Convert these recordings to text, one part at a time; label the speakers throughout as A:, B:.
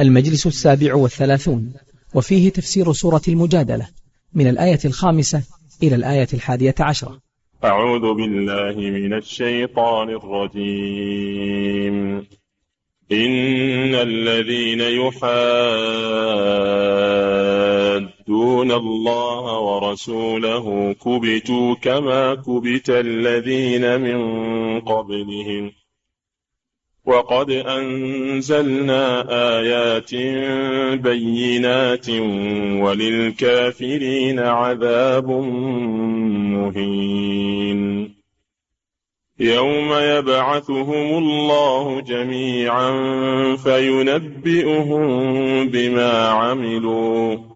A: المجلس السابع والثلاثون وفيه تفسير سورة المجادلة من الآية الخامسة إلى الآية الحادية عشرة
B: أعوذ بالله من الشيطان الرجيم إن الذين يحادون الله ورسوله كبتوا كما كبت الذين من قبلهم وقد أنزلنا آيات بينات وللكافرين عذاب مهين يوم يبعثهم الله جميعا فينبئهم بما عملوا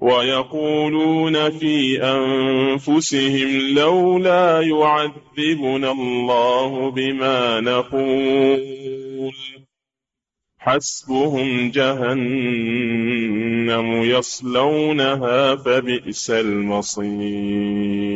B: ويقولون في أنفسهم لولا يعذبنا الله بما نقول حسبهم جهنم يصلونها فبئس المصير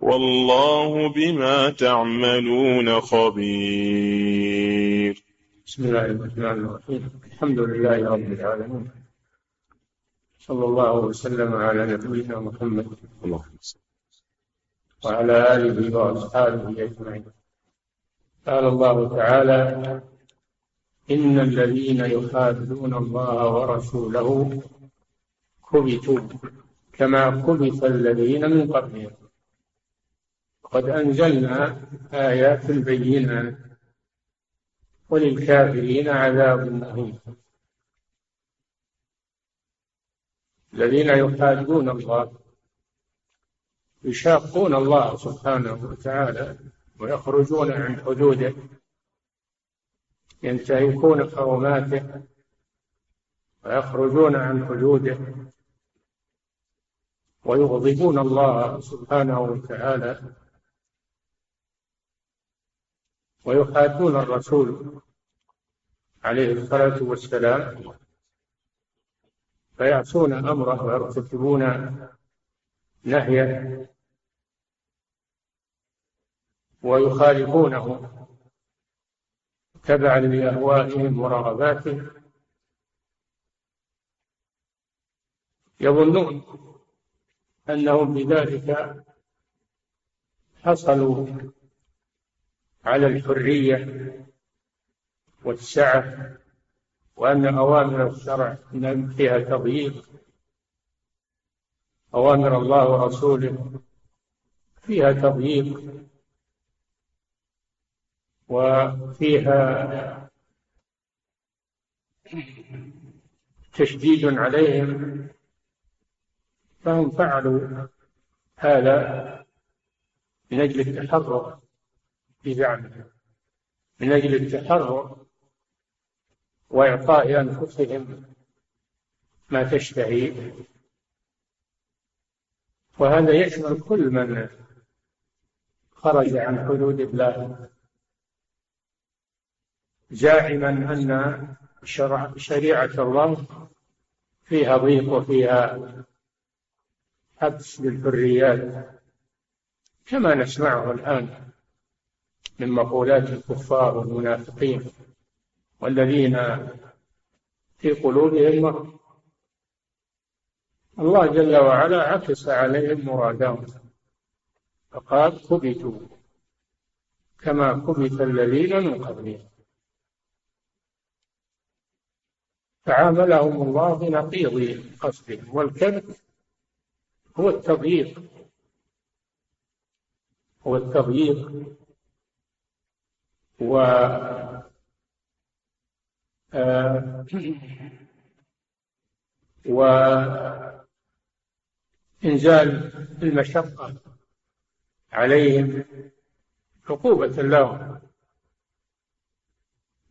B: والله بما تعملون خبير
A: بسم الله الرحمن الرحيم الحمد لله رب العالمين صلى الله وسلم على نبينا محمد وعلى آله وأصحابه أجمعين قال الله تعالى إن الذين يخادعون الله ورسوله كبتوا كما كبت الذين من قبلهم وقد أنزلنا آيات بينات وللكافرين عذاب مهين الذين يحاربون الله يشاقون الله سبحانه وتعالى ويخرجون عن حدوده ينتهكون حرماته ويخرجون عن حدوده ويغضبون الله سبحانه وتعالى ويحاكون الرسول عليه الصلاة والسلام فيعصون أمره ويرتكبون نهيه ويخالفونه تبعا لأهوائهم ورغباتهم يظنون أنهم بذلك حصلوا على الحرية والسعة وأن أوامر الشرع فيها تضييق أوامر الله ورسوله فيها تضييق وفيها تشديد عليهم فهم فعلوا هذا من أجل التحرر بزعمهم من أجل التحرر وإعطاء أنفسهم ما تشتهي وهذا يشمل كل من خرج عن حدود الله زاعما أن شرع شريعة الله فيها ضيق وفيها حبس للحريات كما نسمعه الآن من مقولات الكفار والمنافقين والذين في قلوبهم مرض الله جل وعلا عكس عليهم مرادهم فقال كبتوا كما كبت الذين من قبلهم فعاملهم الله بنقيض قصدهم والكبت هو التضييق هو التضييق و آه، وإنزال المشقة عليهم عقوبة لهم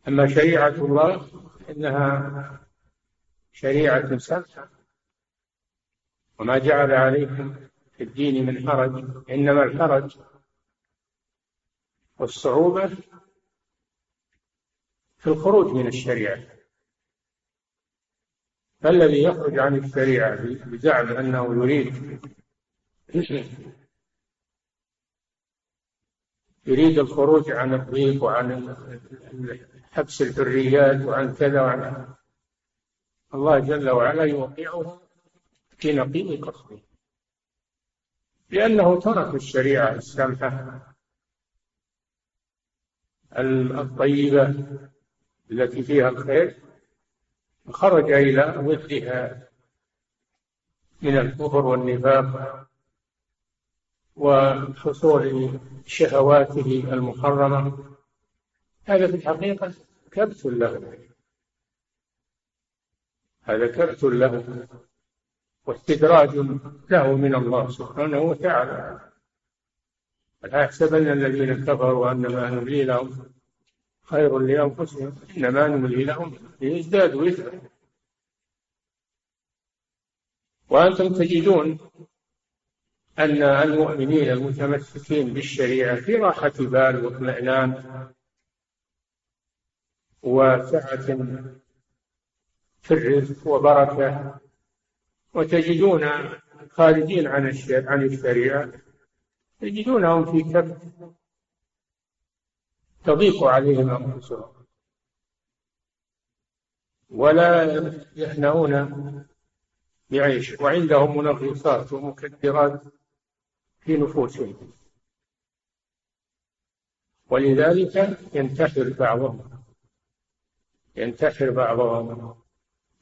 A: أما شريعة الله إنها شريعة سلسة وما جعل عليكم في الدين من حرج إنما الحرج والصعوبة في الخروج من الشريعة فالذي يخرج عن الشريعة بزعم أنه يريد يريد الخروج عن الضيق وعن حبس الحريات وعن كذا وعن الله جل وعلا يوقعه في نقيض قصده لأنه ترك الشريعة السمحة الطيبة التي فيها الخير خرج إلى ودها من الكفر والنفاق وحصول شهواته المحرمة هذا في الحقيقة كبت له هذا كبت له واستدراج له من الله سبحانه وتعالى لا يحسبن الذين كفروا انما نملي لهم خير لأنفسهم إنما نملي لهم ليزدادوا إثما وأنتم تجدون أن المؤمنين المتمسكين بالشريعة في راحة بال واطمئنان وسعة في الرزق وبركة وتجدون خارجين عن عن الشريعة تجدونهم في كف تضيق عليهم أنفسهم ولا يحنون بعيش وعندهم منغصات ومكدرات في نفوسهم ولذلك ينتحر بعضهم ينتحر بعضهم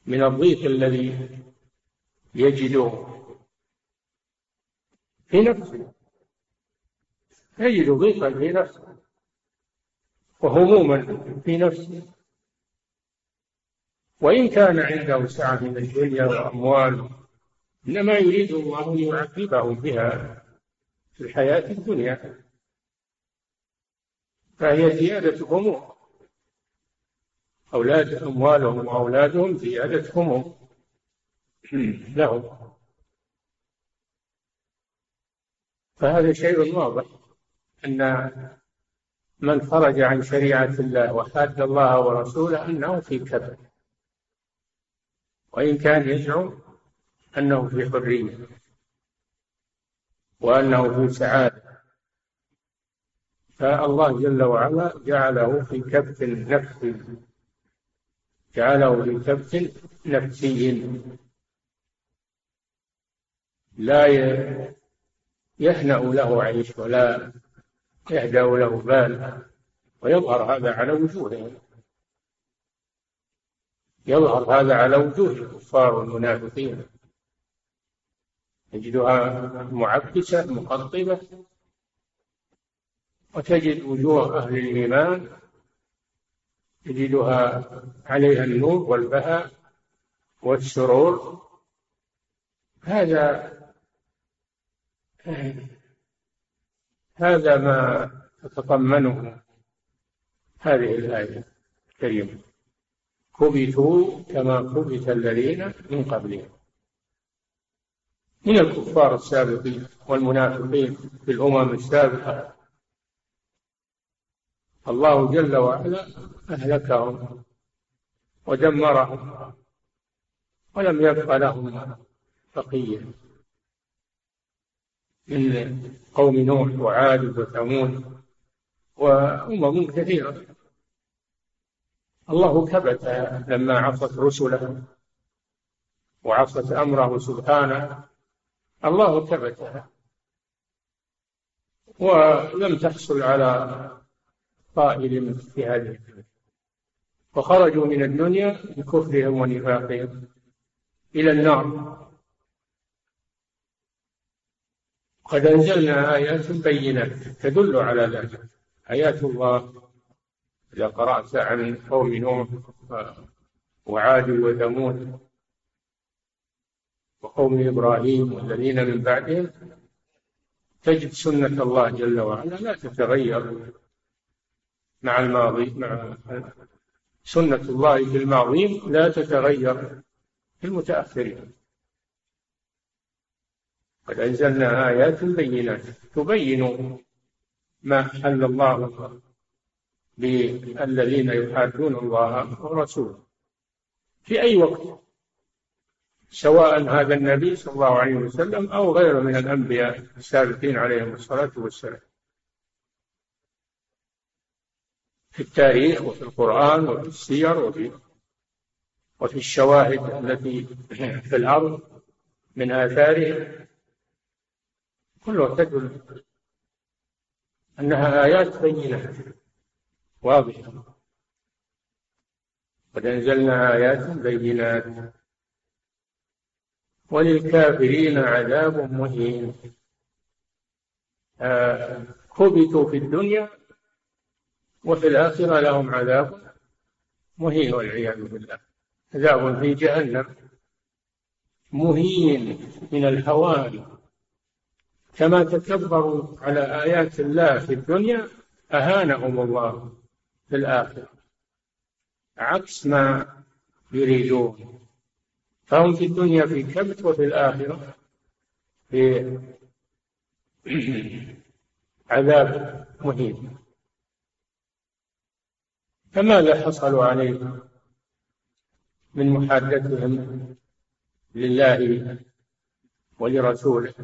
A: من الضيق الذي يجده في نفسه يجد ضيقا في نفسه وهموما في نفسه وإن كان عنده سعة من الدنيا وأموال إنما يريد الله أن يعذبه بها في الحياة الدنيا فهي زيادة هموم أولاد أموالهم وأولادهم زيادة هموم لهم فهذا شيء واضح أن من خرج عن شريعة الله وحاد الله ورسوله أنه في كبر وإن كان يزعم أنه في حرية وأنه في سعادة فالله جل وعلا جعله في كبت نفسي جعله في كبت نفسي لا يهنأ له عيش ولا يهدأ له بال ويظهر هذا على وجوههم يظهر هذا على وجوه الكفار والمنافقين تجدها معكسة مقطبة وتجد وجوه أهل الإيمان تجدها عليها النور والبهاء والسرور هذا هذا ما تتضمنه هذه الآية الكريمة كبتوا كما كبت الذين من قبلهم من الكفار السابقين والمنافقين في الأمم السابقة الله جل وعلا أهلكهم ودمرهم ولم يبق لهم بقيه من قوم نوح وعاد وثمود وأمم كثيرة الله كبت لما عصت رسله وعصت أمره سبحانه الله كبتها ولم تحصل على طائل في هذه الدنيا وخرجوا من الدنيا بكفرهم ونفاقهم إلى النار قد أنزلنا آيات بينات تدل على ذلك آيات الله إذا قرأت عن قوم نوح وعاد وثمود وقوم إبراهيم والذين من بعدهم تجد سنة الله جل وعلا لا تتغير مع الماضي مع سنة الله في الماضي لا تتغير في المتأخرين قد أنزلنا آيات بينات تبين ما حل الله بالذين يحادون الله ورسوله في أي وقت سواء هذا النبي صلى الله عليه وسلم أو غيره من الأنبياء السابقين عليهم الصلاة والسلام في التاريخ وفي القرآن وفي السير وفي وفي الشواهد التي في الأرض من آثارهم كلها تدل أنها آيات بينة واضحة قد أنزلنا آيات بينات وللكافرين عذاب مهين آه، كبتوا في الدنيا وفي الآخرة لهم عذاب مهين والعياذ بالله عذاب في جهنم مهين من الهوان كما تكبروا على آيات الله في الدنيا أهانهم الله في الآخرة عكس ما يريدون فهم في الدنيا في كبت وفي الآخرة في عذاب مهين فماذا حصلوا عليه من محادتهم لله ولرسوله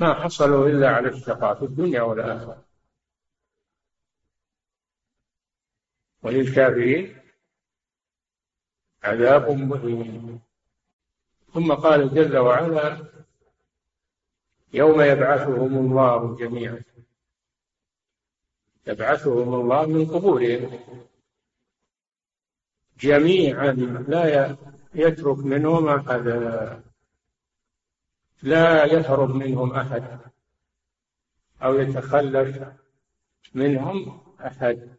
A: ما حصلوا إلا على الشقاء في الدنيا والآخرة وللكافرين عذاب مهين ثم قال جل وعلا يوم يبعثهم الله جميعا يبعثهم الله من قبورهم جميعا لا يترك منهم احدا لا يهرب منهم أحد أو يتخلف منهم أحد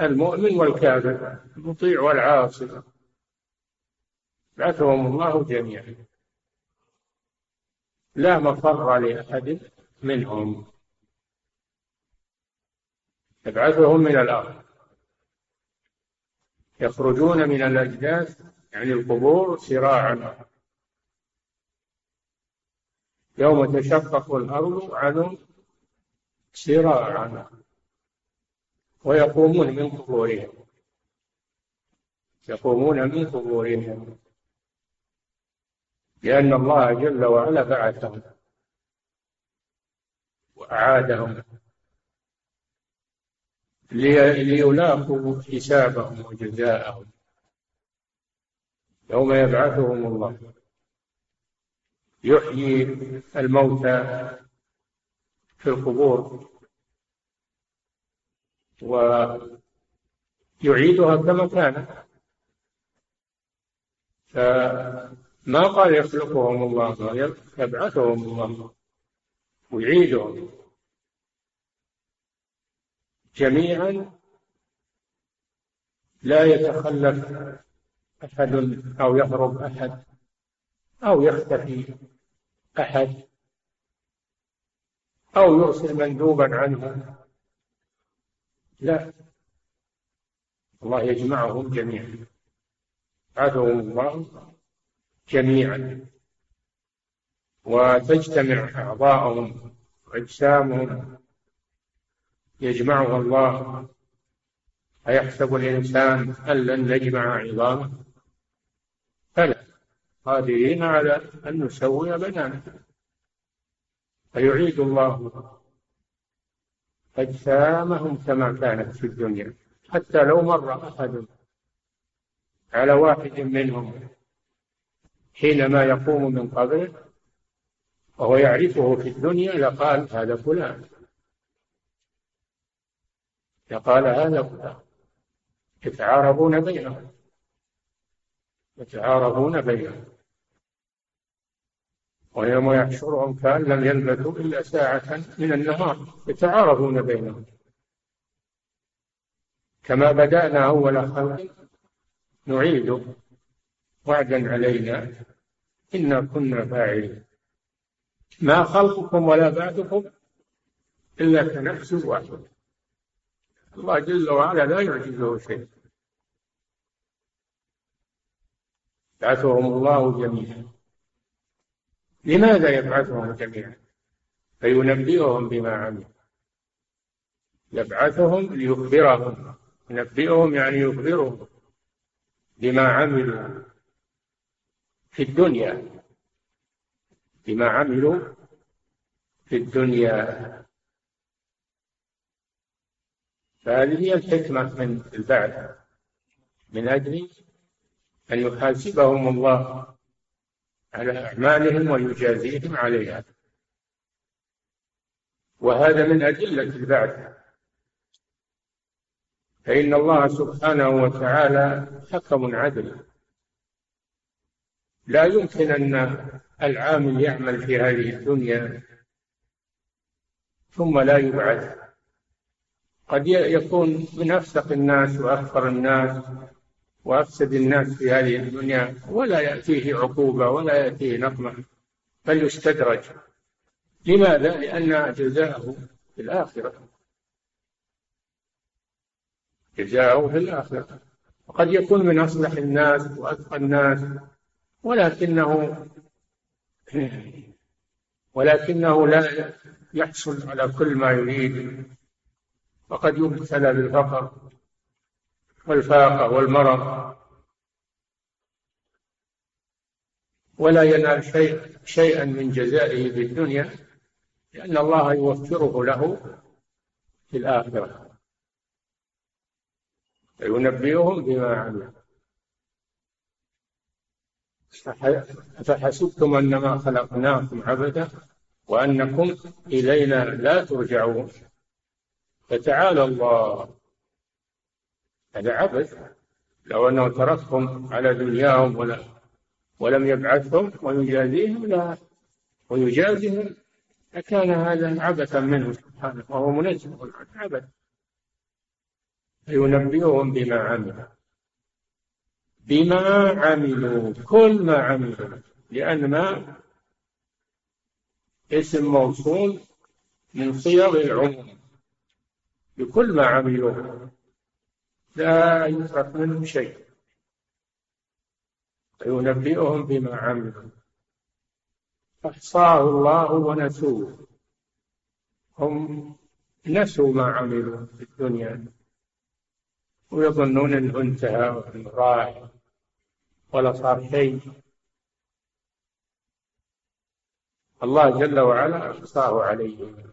A: المؤمن والكافر المطيع والعاصي بعثهم الله جميعا لا مفر لأحد منهم يبعثهم من الأرض يخرجون من الأجداث يعني القبور سراعا يوم تشقق الأرض عنهم سراعا ويقومون من قبورهم يقومون من قبورهم لأن الله جل وعلا بعثهم وأعادهم ليلاقوا حسابهم وجزاءهم يوم يبعثهم الله يحيي الموتى في القبور ويعيدها كما كانت فما قال يخلقهم الله يبعثهم الله ويعيدهم جميعا لا يتخلف احد او يهرب احد أو يختفي أحد أو يرسل مندوبا عنه لا الله يجمعهم جميعا عدو الله جميعا وتجتمع أعضاءهم وأجسامهم يجمعها الله أيحسب الإنسان أن لن نجمع عظامه قادرين على أن نسوي بنانا فيعيد الله أجسامهم كما كانت في الدنيا حتى لو مر أحد على واحد منهم حينما يقوم من قبره وهو يعرفه في الدنيا لقال هذا فلان لقال هذا فلان يتعارضون بينهم يتعارضون بينهم ويوم يحشرهم كأن لم يلبثوا إلا ساعة من النهار يتعارضون بينهم كما بدأنا أول خلق نعيده وعدا علينا إنا كنا فاعلين ما خلقكم ولا بعثكم إلا كنفس واحدة الله جل وعلا لا يعجزه شيء بعثهم الله جميعا لماذا يبعثهم جميعا فينبئهم بما عملوا يبعثهم ليخبرهم ينبئهم يعني يخبرهم بما عملوا في الدنيا بما عملوا في الدنيا فهذه هي الحكمة من البعث من أجل أن يحاسبهم الله على أعمالهم ويجازيهم عليها وهذا من أدلة البعث فإن الله سبحانه وتعالى حكم عدل لا يمكن أن العامل يعمل في هذه الدنيا ثم لا يبعث قد يكون من أفسق الناس وأكثر الناس وأفسد الناس في هذه الدنيا ولا يأتيه عقوبة ولا يأتيه نقمة بل يستدرج لماذا؟ لأن جزاءه في الآخرة جزاءه في الآخرة وقد يكون من أصلح الناس وأتقى الناس ولكنه ولكنه لا يحصل على كل ما يريد وقد يبتلى بالفقر والفاقة والمرض ولا ينال شيء شيئا من جزائه في الدنيا لأن الله يوفره له في الآخرة وينبئهم بما عملوا أفحسبتم أنما خلقناكم عبدا وأنكم إلينا لا ترجعون فتعالى الله هذا عبث لو أنه تركهم على دنياهم ولا ولم يبعثهم ويجازيهم لا ويجازيهم لكان هذا عبثا منه سبحانه وهو منزه عن عبث فينبئهم بما عملوا بما عملوا كل ما عملوا لأن ما اسم موصول من صيغ العموم بكل ما عملوه لا يترك منهم شيء وينبئهم بما عملوا أحصاه الله ونسوه هم نسوا ما عملوا في الدنيا ويظنون انه انتهى وانه راح ولا صار شيء الله جل وعلا احصاه عليهم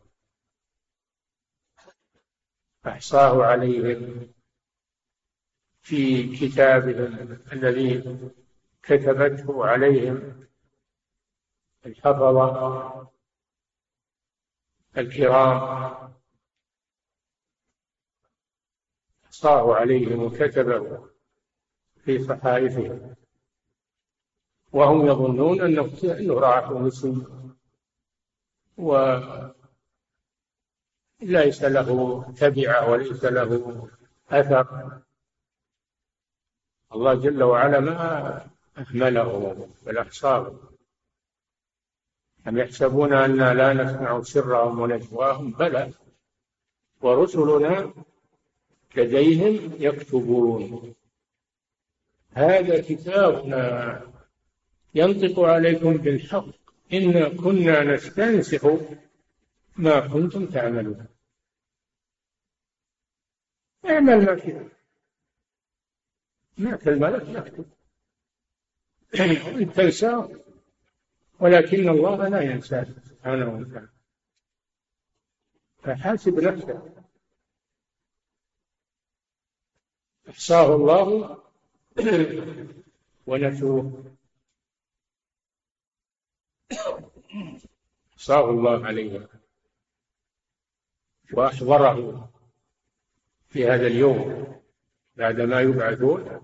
A: احصاه عليهم في كتابه الذي كتبته عليهم الحفظة الكرام أحصاه عليهم وكتبه في صحائفهم وهم يظنون أنه أنه ومسلم مسلم وليس له تبعة وليس له أثر الله جل وعلا ما أهملهم بل أحصاهم أم يحسبون أنا لا نسمع سرهم ونجواهم بلى ورسلنا لديهم يكتبون هذا كتابنا ينطق عليكم بالحق إنا كنا نستنسخ ما كنتم تعملون اعمل ما شئت مات الملك يكتب إن تنساه ولكن الله لا ينساه سبحانه وتعالى فحاسب نفسك أحصاه الله ونسوه أحصاه الله عليه وأحضره في هذا اليوم بعدما يبعثون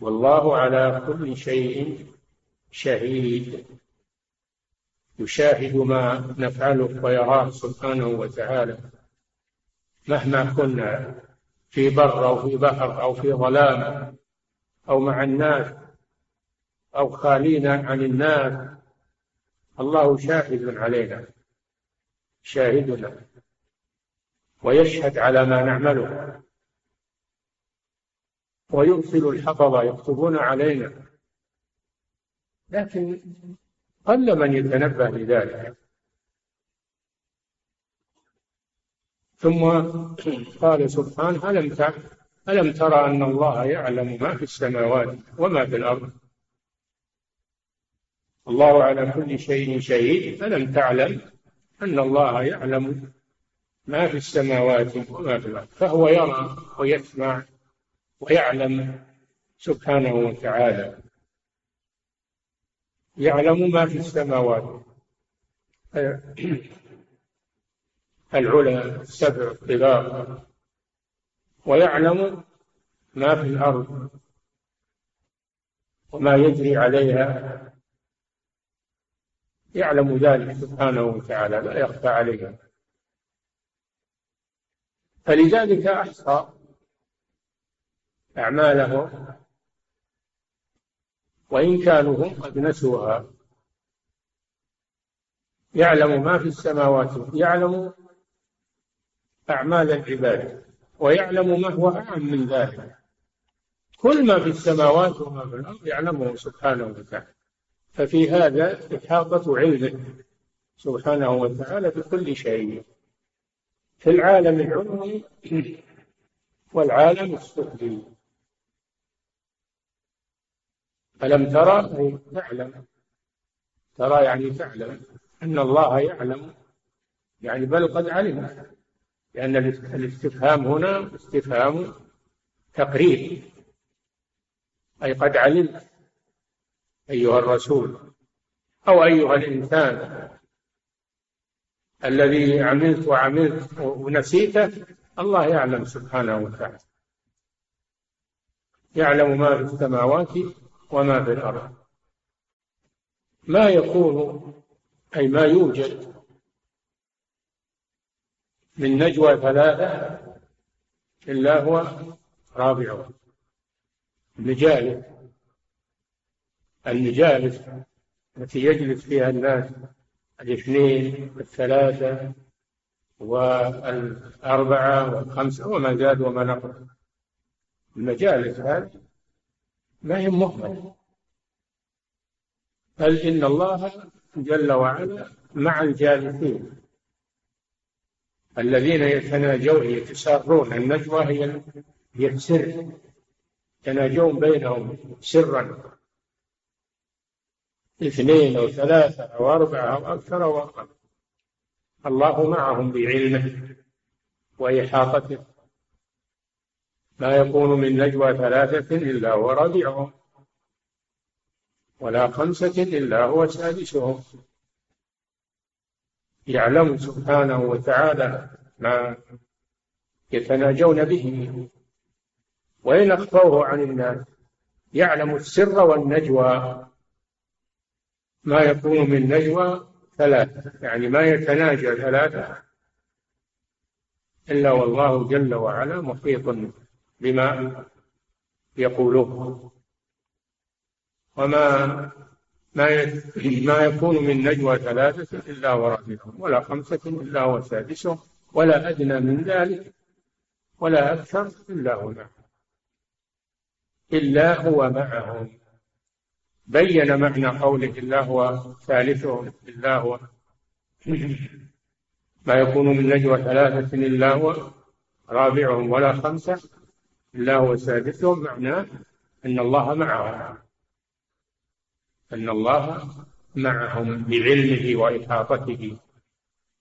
A: والله على كل شيء شهيد يشاهد ما نفعله ويراه سبحانه وتعالى مهما كنا في بر او في بحر او في ظلام او مع الناس او خالينا عن الناس الله شاهد علينا شاهدنا ويشهد على ما نعمله ويرسل الحفظة يكتبون علينا لكن قل من يتنبه لذلك ثم قال سبحانه ألم ألم ترى أن الله يعلم ما في السماوات وما في الأرض الله على كل شيء شهيد ألم تعلم أن الله يعلم ما في السماوات وما في الأرض فهو يرى ويسمع ويعلم سبحانه وتعالى يعلم ما في السماوات العلى السبع الطباق ويعلم ما في الأرض وما يجري عليها يعلم ذلك سبحانه وتعالى لا يخفى عليه فلذلك أحصى أعمالهم وإن كانوا هم قد نسوها يعلم ما في السماوات يعلم أعمال العباد ويعلم ما هو أعم من ذلك كل ما في السماوات وما في الأرض يعلمه سبحانه وتعالى ففي هذا إحاطة علمه سبحانه وتعالى بكل شيء في العالم العلوي والعالم السفلي ألم ترى أي تعلم ترى يعني تعلم أن الله يعلم يعني بل قد علم لأن الاستفهام هنا استفهام تقرير أي قد علمت أيها الرسول أو أيها الإنسان الذي عملت وعملت ونسيته الله يعلم سبحانه وتعالى يعلم ما في السماوات وما في الأرض ما يكون أي ما يوجد من نجوى ثلاثة إلا هو رابعهم المجالس المجالس التي يجلس فيها الناس الاثنين والثلاثة والأربعة والخمسة وما زاد وما نقص المجالس هذه ما نعم، هي مهملة بل إن الله جل وعلا مع الجالسين الذين يتناجون يتسارون النجوى هي هي السر يتناجون بينهم سرا اثنين او ثلاثه او اربعه او اكثر او اقل الله معهم بعلمه واحاطته لا يكون من نجوى ثلاثة إلا هو رابعهم ولا خمسة إلا هو سادسهم يعلم سبحانه وتعالى ما يتناجون به وإن أخفوه عن الناس يعلم السر والنجوى ما يكون من نجوى ثلاثة يعني ما يتناجى ثلاثة إلا والله جل وعلا محيط بما يقوله وما ما ما يكون من نجوى ثلاثة إلا ورابعهم ولا خمسة إلا وسادسهم ولا أدنى من ذلك ولا أكثر إلا هو معهم إلا هو معهم بين معنى قوله إلا هو ثالثهم إلا هو ما يكون من نجوى ثلاثة إلا هو رابعهم ولا خمسة لا هو ثابتهم معناه أن الله معهم أن الله معهم بعلمه وإحاطته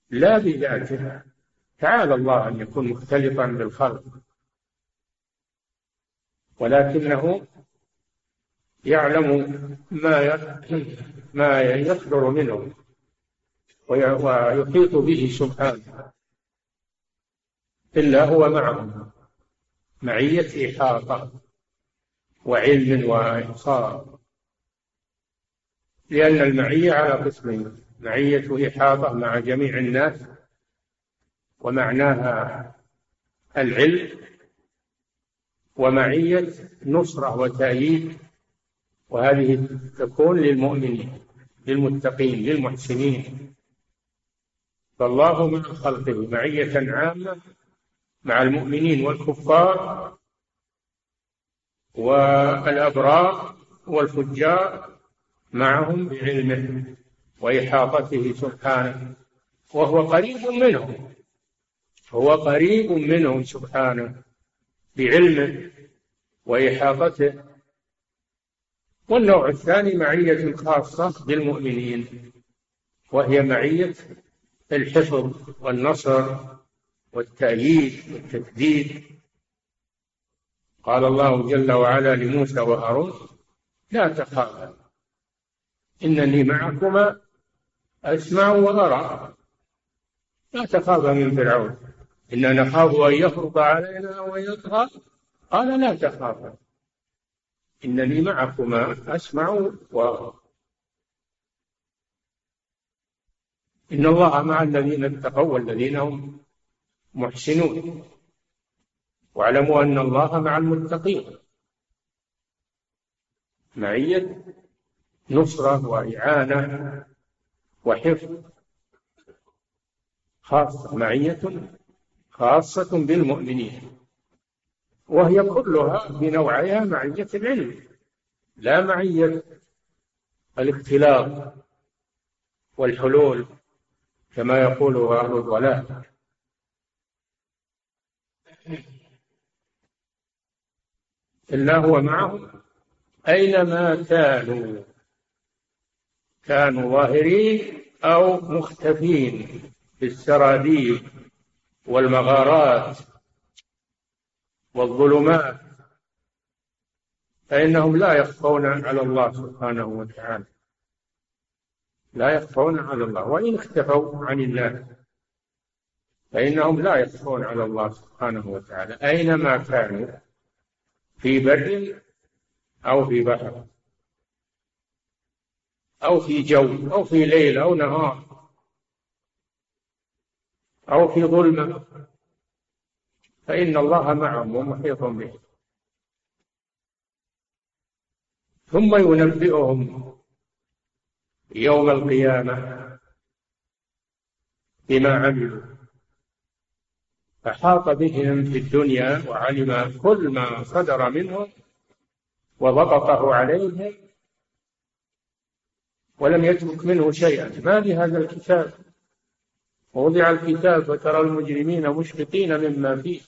A: لا بذاته تعالى الله أن يكون مختلطا بالخلق ولكنه يعلم ما ما يصدر منه ويحيط به سبحانه إلا هو معهم معية إحاطة وعلم وإنصار لأن المعية على قسمين معية إحاطة مع جميع الناس ومعناها العلم ومعية نصرة وتأييد وهذه تكون للمؤمنين للمتقين للمحسنين فالله من خلقه معية عامة مع المؤمنين والكفار والأبرار والفجار معهم بعلمه وإحاطته سبحانه وهو قريب منهم هو قريب منهم سبحانه بعلمه وإحاطته والنوع الثاني معية خاصة بالمؤمنين وهي معية الحفظ والنصر والتأييد والتكديد قال الله جل وعلا لموسى وهارون لا تخافا إنني معكما أسمع وأرى لا تخافا من فرعون إنا نخاف أن يفرض علينا أو يطغى قال لا تخافا إنني معكما أسمع وأرى إن الله مع الذين اتقوا والذين هم محسنون واعلموا أن الله مع المتقين معية نصرة وإعانة وحفظ خاصة معية خاصة بالمؤمنين وهي كلها بنوعها معية العلم لا معية الاختلاط والحلول كما يقوله أهل الضلال إلا هو معهم أينما كانوا كانوا ظاهرين أو مختفين في السراديب والمغارات والظلمات فإنهم لا يخفون على الله سبحانه وتعالى لا يخفون على الله وإن اختفوا عن الله فإنهم لا يقفون على الله سبحانه وتعالى أينما كانوا في بر أو في بحر أو في جو أو في ليل أو نهار أو في ظلمة فإن الله معهم ومحيط بهم ثم ينبئهم يوم القيامة بما عملوا أحاط بهم في الدنيا وعلم كل ما صدر منهم وضبطه عليهم ولم يترك منه شيئا ما لهذا الكتاب ووضع الكتاب فترى المجرمين مشفقين مما فيه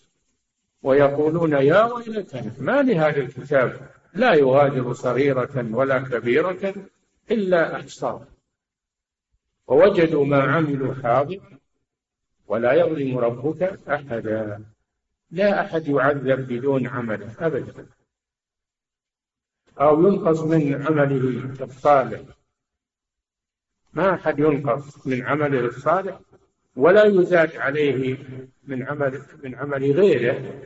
A: ويقولون يا ويلتنا ما لهذا الكتاب لا يغادر صغيرة ولا كبيرة إلا أحصاها ووجدوا ما عملوا حاضرا ولا يظلم ربك أحدا لا أحد يعذب بدون عمله أبدا أو ينقص من عمله الصالح ما أحد ينقص من عمله الصالح ولا يزاد عليه من عمل من عمل غيره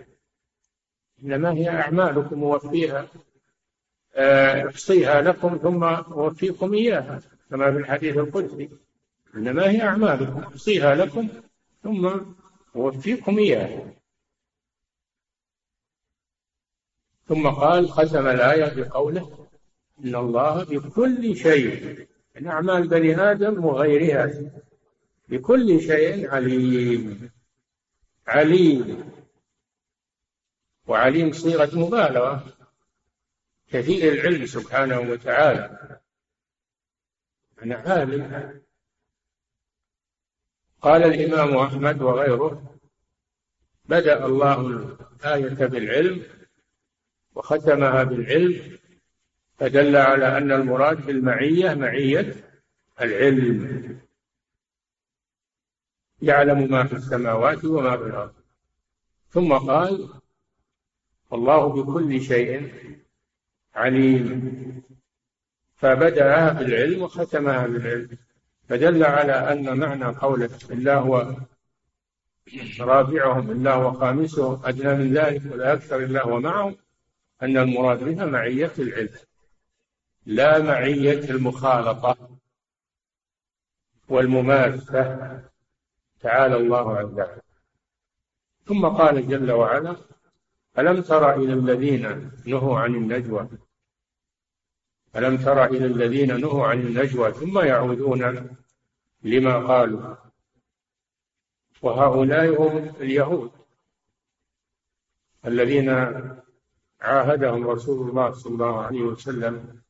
A: إنما هي أعمالكم وفيها آه، أحصيها لكم ثم أوفيكم إياها كما في الحديث القدسي إنما هي أعمالكم أحصيها لكم ثم أوفيكم إياه ثم قال ختم الآية بقوله إن الله بكل شيء من يعني أعمال بني آدم وغيرها بكل شيء عليم عليم وعليم صيغة مبالغة كثير العلم سبحانه وتعالى أنا عالم قال الإمام أحمد وغيره بدأ الله الآية بالعلم وختمها بالعلم فدل على أن المراد بالمعية معية العلم يعلم ما في السماوات وما في الأرض ثم قال والله بكل شيء عليم فبدأها بالعلم وختمها بالعلم فدل على أن معنى قوله الله هو رابعهم الله هو خامسهم أدنى من ذلك ولا أكثر إلا هو معهم أن المراد بها معية العلم لا معية المخالطة والممارسه تعالى الله عن ذلك ثم قال جل وعلا ألم تر إلى الذين نهوا عن النجوى ألم تر إلى الذين نهوا عن النجوى ثم يعودون لما قالوا وهؤلاء هم اليهود الذين عاهدهم رسول الله صلى الله عليه وسلم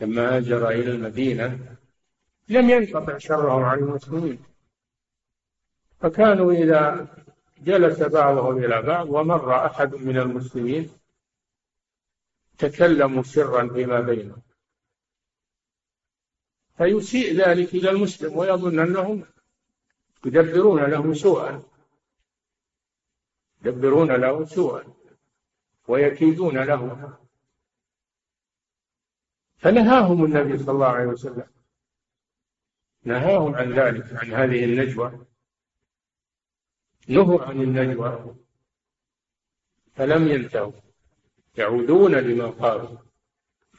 A: لما هاجر إلى المدينة لم ينقطع شرهم عن المسلمين فكانوا إذا جلس بعضهم إلى بعض ومر أحد من المسلمين تكلموا سرا فيما بينهم فيسيء ذلك إلى المسلم ويظن أنهم يدبرون له سوءا يدبرون له سوءا ويكيدون له فنهاهم النبي صلى الله عليه وسلم نهاهم عن ذلك عن هذه النجوى نهوا عن النجوى فلم ينتهوا يعودون لما قالوا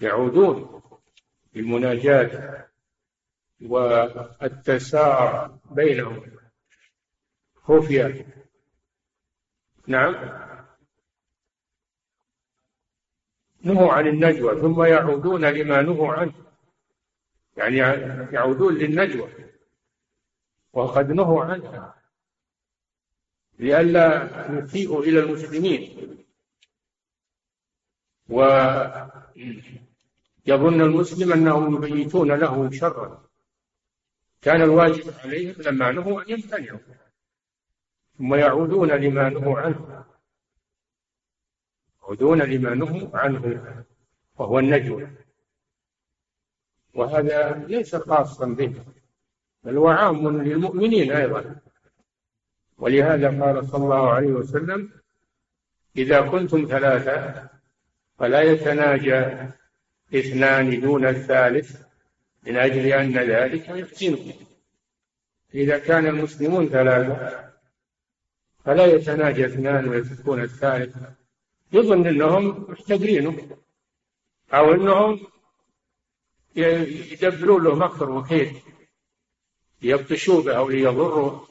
A: يعودون بالمناجاة والتسارع بينهم خفية نعم نهوا عن النجوى ثم يعودون لما نهوا عنه يعني يعودون للنجوى وقد نهوا عنها لئلا يسيئوا إلى المسلمين ويظن المسلم أنهم يبيتون له شرا كان الواجب عليهم لما نهوا أن يمتنعوا ثم يعودون لما نهوا عنه يعودون لما نهوا عنه وهو النجوى وهذا ليس خاصا به بل هو عام للمؤمنين أيضا ولهذا قال صلى الله عليه وسلم إذا كنتم ثلاثة فلا يتناجى اثنان دون الثالث من أجل أن ذلك يفتنهم إذا كان المسلمون ثلاثة فلا يتناجى اثنان ويتركون الثالث يظن أنهم محتقرينه أو أنهم يدبرون له مكر وكيد ليبطشوا به أو ليضروا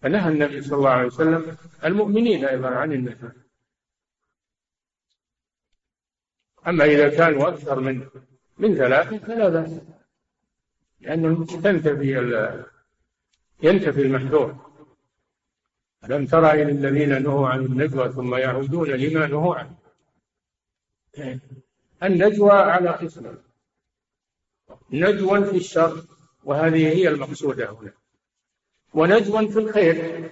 A: فنهى النبي صلى الله عليه وسلم المؤمنين أيضا عن النفاق أما إذا كانوا أكثر من من ثلاث فلا بأس لأنه تنتفي ينتفي المحذور ألم ترى إلى الذين نهوا عن النجوى ثم يعودون لما نهوا عنه النجوى على قسمين نجوى في الشر وهذه هي المقصودة هنا ونجوى في الخير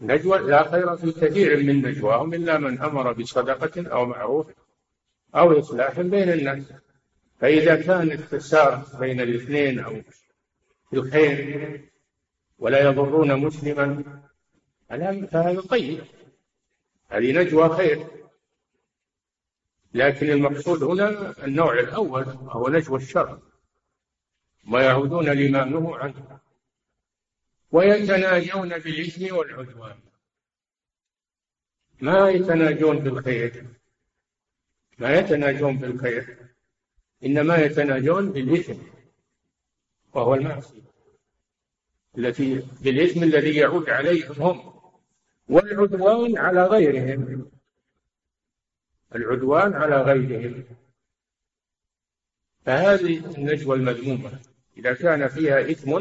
A: نجوى لا خير في كثير من نجواهم إلا من أمر بصدقة أو معروف أو إصلاح بين الناس فإذا كان التسار بين الاثنين أو في الخير ولا يضرون مسلما فهذا طيب هذه نجوى خير لكن المقصود هنا النوع الأول وهو نجوى الشر ويعودون لما نهوا عنه ويتناجون بالإثم والعدوان ما يتناجون بالخير ما يتناجون بالخير إنما يتناجون بالإثم وهو المعصية التي بالإثم الذي يعود عليهم هم والعدوان على غيرهم العدوان على غيرهم فهذه النجوى المذمومة إذا كان فيها إثم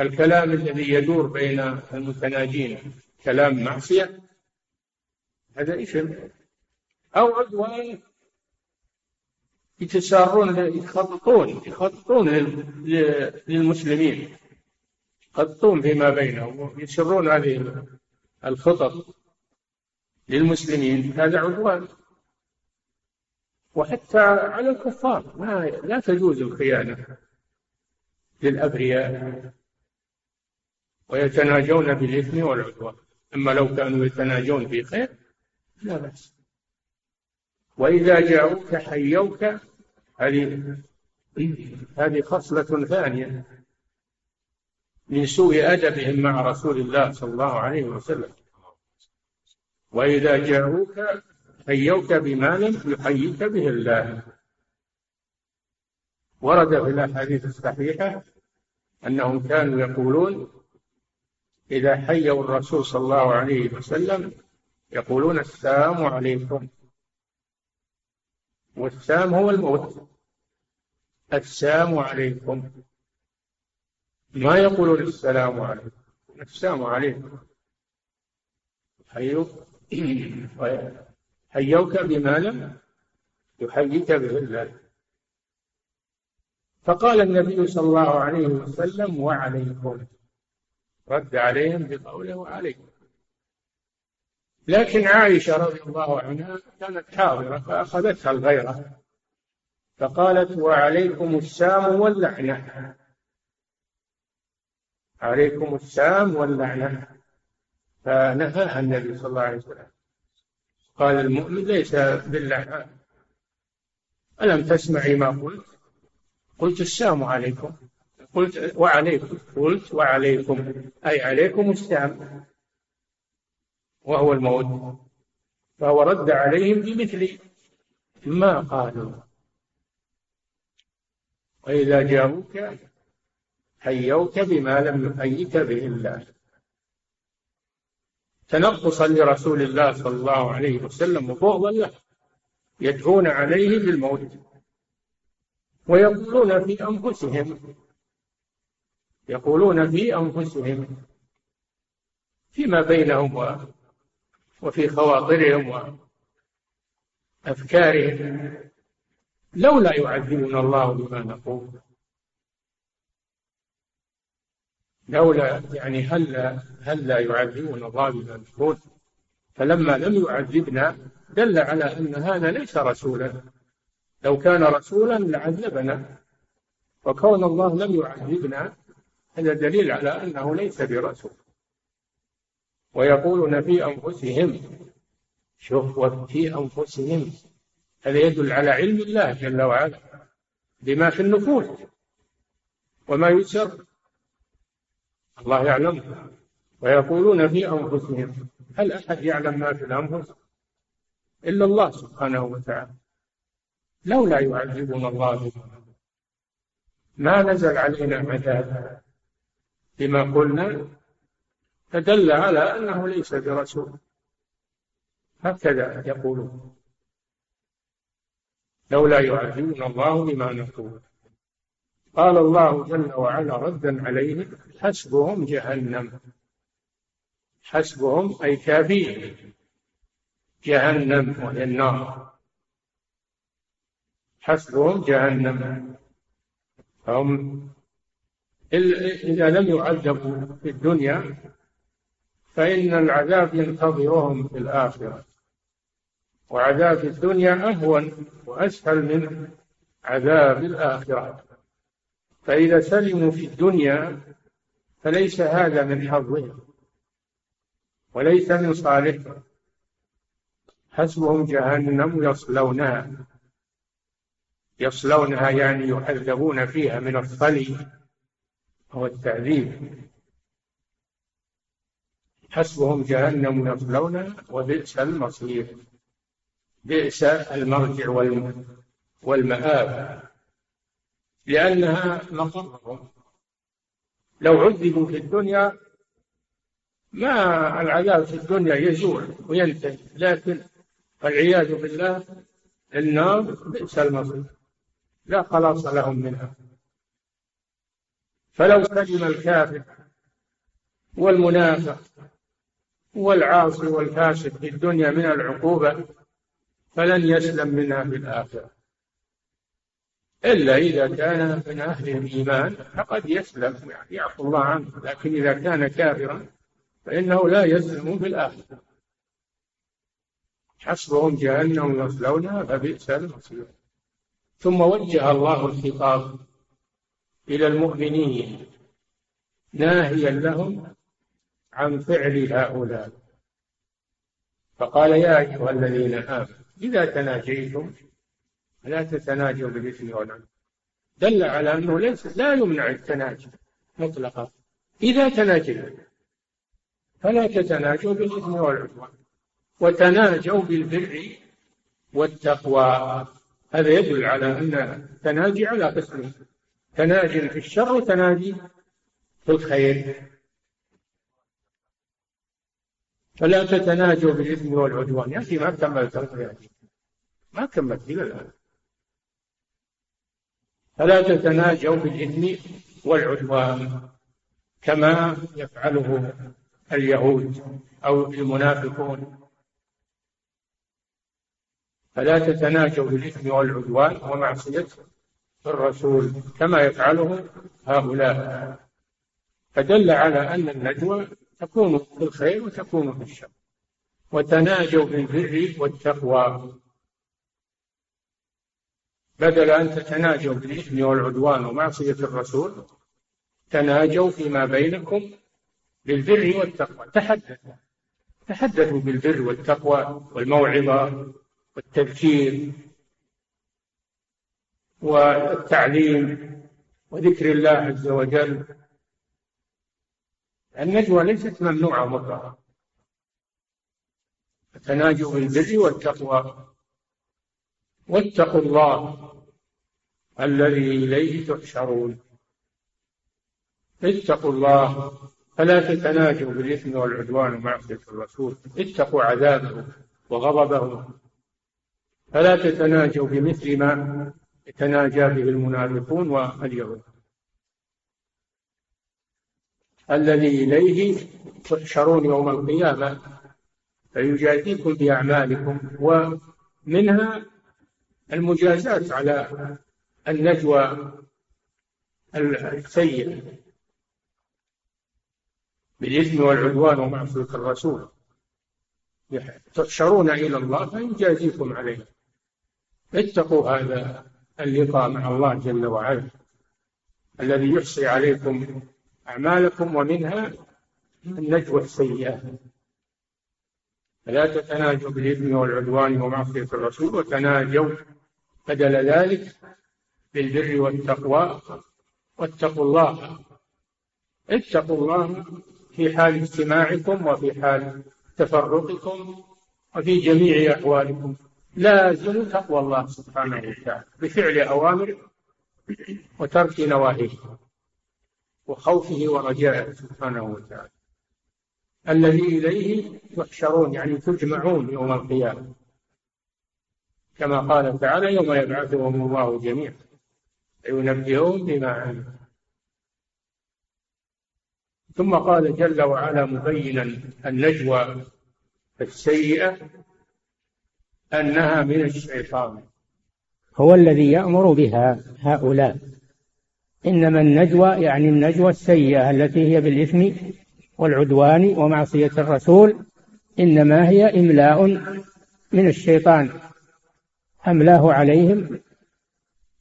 A: الكلام الذي يدور بين المتناجين كلام معصية هذا إثم أو عدوان يتسارون يخططون يخططون للمسلمين يخططون فيما بينهم ويسرون هذه الخطط للمسلمين هذا عدوان وحتى على الكفار ما لا تجوز الخيانة للأبرياء ويتناجون بالإثم والعدوان أما لو كانوا يتناجون بخير لا بأس وإذا جاءوك حيوك هذه هذه خصلة ثانية من سوء أدبهم مع رسول الله صلى الله عليه وسلم وإذا جاءوك حيوك بمال يحييك به الله ورد في الأحاديث الصحيحة أنهم كانوا يقولون إذا حيوا الرسول صلى الله عليه وسلم يقولون السلام عليكم والسام هو الموت السام عليكم ما يقول السلام عليكم السام عليكم حيوك حيوك بما لم يحييك به الله فقال النبي صلى الله عليه وسلم وعليكم رد عليهم بقوله وعليكم لكن عائشة رضي الله عنها كانت حاضرة فأخذتها الغيرة فقالت وعليكم السام واللعنة عليكم السام واللعنة فنهاها النبي صلى الله عليه وسلم قال المؤمن ليس باللعنة ألم تسمعي ما قلت قلت السام عليكم قلت وعليكم قلت وعليكم أي عليكم السام وهو الموت فهو رد عليهم بمثل ما قالوا وإذا جاءوك حيوك بما لم يحيك به الله تنقصا لرسول الله صلى الله عليه وسلم وبغضا له يدعون عليه بالموت ويقولون في أنفسهم يقولون في أنفسهم فيما بينهم وفي خواطرهم وأفكارهم لولا يعذبنا الله بما نقول لولا يعني هل هل لا يعذبنا الله بما نقول فلما لم يعذبنا دل على أن هذا ليس رسولا لو كان رسولا لعذبنا وكون الله لم يعذبنا هذا دليل على أنه ليس برسول ويقولون في أنفسهم شوف في أنفسهم هذا يدل على علم الله جل وعلا بما في النفوس وما يسر الله يعلم ويقولون في أنفسهم هل أحد يعلم ما في الأنفس إلا الله سبحانه وتعالى لولا يعذبنا الله بما ما نزل علينا عذاب بما قلنا فدل على أنه ليس برسول هكذا يقولون لولا يعذبنا الله بما نقول قال الله جل وعلا ردا عليه حسبهم جهنم حسبهم أي كافيهم جهنم وهي النار حسبهم جهنم فهم إذا لم يعذبوا في الدنيا فإن العذاب ينتظرهم في الآخرة وعذاب الدنيا أهون وأسهل من عذاب الآخرة فإذا سلموا في الدنيا فليس هذا من حظهم وليس من صالحهم حسبهم جهنم يصلونها يصلونها يعني يعذبون فيها من الصلي هو التعذيب حسبهم جهنم يصلونها وبئس المصير بئس المرجع والمآب لأنها مقرهم لو عذبوا في الدنيا ما العذاب في الدنيا يزول وينتهي لكن والعياذ بالله النار بئس المصير لا خلاص لهم منها فلو سلم الكافر والمنافق والعاصي والفاسد في الدنيا من العقوبة فلن يسلم منها في الآخرة إلا إذا كان من أهل الإيمان فقد يسلم يعني يعفو الله عنه لكن إذا كان كافرا فإنه لا يسلم في الآخرة حسبهم جهنم يصلونها فبئس المصير ثم وجه الله الخطاب إلى المؤمنين ناهيا لهم عن فعل هؤلاء فقال يا أيها الذين آمنوا إذا تناجيتم لا تتناجوا بالإثم والعدوان دل على أنه ليس لا يمنع التناجي مطلقا إذا تناجيتم فلا تتناجوا بالإثم والعدوان وتناجوا بالبر والتقوى هذا يدل على أن التناجي على قسمين تناجي في الشر وتناجي في الخير فلا تتناجوا بالإثم والعدوان يا أخي ما كملت ما كملت إلى الآن فلا تتناجوا بالإثم والعدوان كما يفعله اليهود أو المنافقون فلا تتناجوا بالإثم والعدوان ومعصية الرسول كما يفعله هؤلاء فدل على أن النجوى تكونوا في الخير وتكونوا في الشر وتناجوا بالبر والتقوى بدل أن تتناجوا بالإثم والعدوان ومعصية الرسول تناجوا فيما بينكم بالبر والتقوى تحدثوا تحدثوا بالبر والتقوى والموعظة والتذكير والتعليم وذكر الله عز وجل النجوى ليست ممنوعة مطلقة فتناجوا بالبر والتقوى واتقوا الله الذي إليه تحشرون اتقوا الله فلا تتناجوا بالإثم والعدوان ومعصية الرسول اتقوا عذابه وغضبه فلا تتناجوا بمثل ما تناجى به المنافقون واليهود الذي إليه تحشرون يوم القيامة فيجازيكم بأعمالكم ومنها المجازاة على النجوى السيئة بالإثم والعدوان ومعصية الرسول تحشرون إلى الله فيجازيكم عليه اتقوا هذا اللقاء مع الله جل وعلا الذي يحصي عليكم أعمالكم ومنها النجوى السيئة فلا تتناجوا بالإثم والعدوان ومعصية الرسول وتناجوا بدل ذلك بالبر والتقوى واتقوا الله اتقوا الله في حال اجتماعكم وفي حال تفرقكم وفي جميع أحوالكم لازم تقوى الله سبحانه وتعالى بفعل أوامره وترك نواهيه وخوفه ورجائه سبحانه وتعالى الذي إليه تحشرون يعني تجمعون يوم القيامة كما قال تعالى يوم يبعثهم الله جميعا ينبئهم بما عملوا ثم قال جل وعلا مبينا النجوى السيئة أنها من الشيطان هو الذي يأمر بها هؤلاء إنما النجوى يعني النجوى السيئة التي هي بالإثم والعدوان ومعصية الرسول إنما هي إملاء من الشيطان أملاه عليهم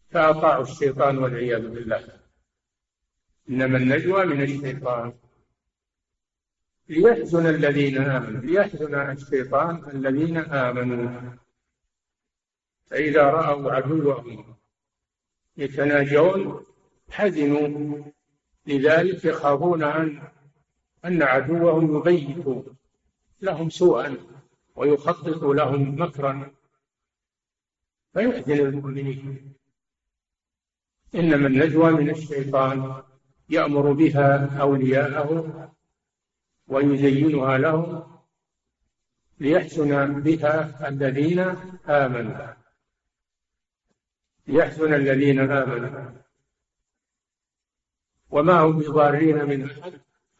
A: فأطاعوا الشيطان والعياذ بالله إنما النجوى من الشيطان ليحزن الذين آمنوا ليحزن الشيطان الذين آمنوا فإذا رأوا عدوهم يتناجون حزنوا لذلك يخافون أن أن عدوهم يبيت لهم سوءا ويخطط لهم مكرا فيحزن المؤمنين إنما النجوى من الشيطان يأمر بها أولياءه ويزينها لهم ليحسن بها الذين آمنوا ليحسن الذين آمنوا وما هم بضارين من أحد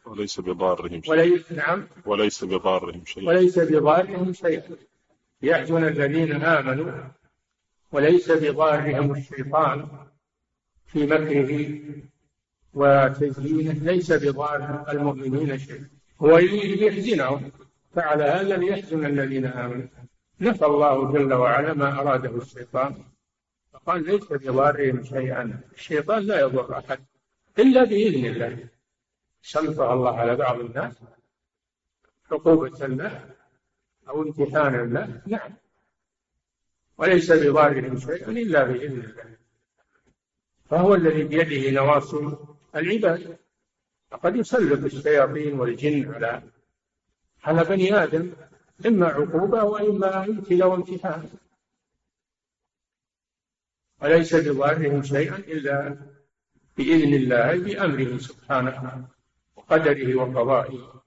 C: وليس بضارهم
A: شيء
C: وليس نعم وليس بضارهم
A: شيئا وليس بضارهم شيئا يحزن الذين آمنوا وليس بضارهم الشيطان في مكره وتزيينه ليس بضار المؤمنين شيء هو يريد يحزنهم فعلى هذا ليحزن الذين آمنوا نفى الله جل وعلا ما أراده الشيطان فقال ليس بضارهم شيئا الشيطان لا يضر أحد إلا بإذن الله سلط الله على بعض الناس عقوبة له أو امتحانا له نعم وليس بضارهم شيئا إلا بإذن الله فهو الذي بيده نواصي العباد فقد يسلط الشياطين والجن على على بني آدم إما عقوبة وإما ابتلاء وامتحان وليس بضارهم شيئا إلا بإذن الله بأمره سبحانه وقدره وقضائه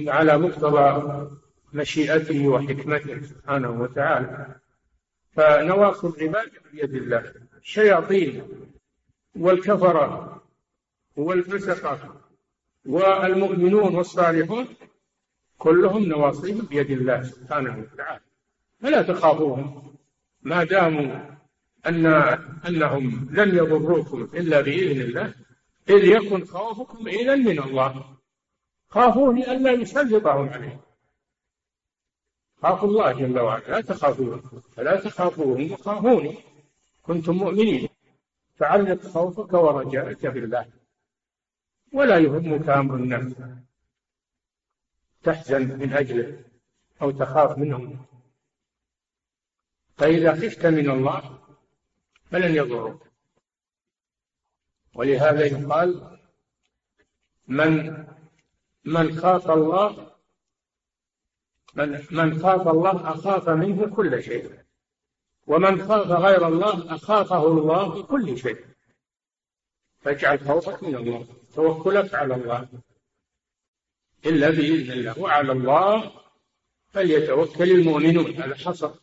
A: على مقتضى مشيئته وحكمته سبحانه وتعالى فنواصي العباد بيد الله الشياطين والكفرة والفسقة والمؤمنون والصالحون كلهم نواصيهم بيد الله سبحانه وتعالى فلا تخافوهم ما داموا أن أنهم لن يضروكم إلا بإذن الله إذ يكن خوفكم إذا من الله خافوني ألا يسلطهم عليه خافوا الله جل وعلا لا تخافون فلا تخافوهم وخافوني كنتم مؤمنين فعلق خوفك ورجائك بالله ولا يهمك أمر الناس تحزن من أجله أو تخاف منهم فإذا خفت من الله فلن يضرك ولهذا يقال من من خاف الله من من خاف الله أخاف منه كل شيء ومن خاف غير الله أخافه الله كل شيء فاجعل خوفك من الله توكلك على الله إلا بإذن الله وعلى الله فليتوكل المؤمنون على حصر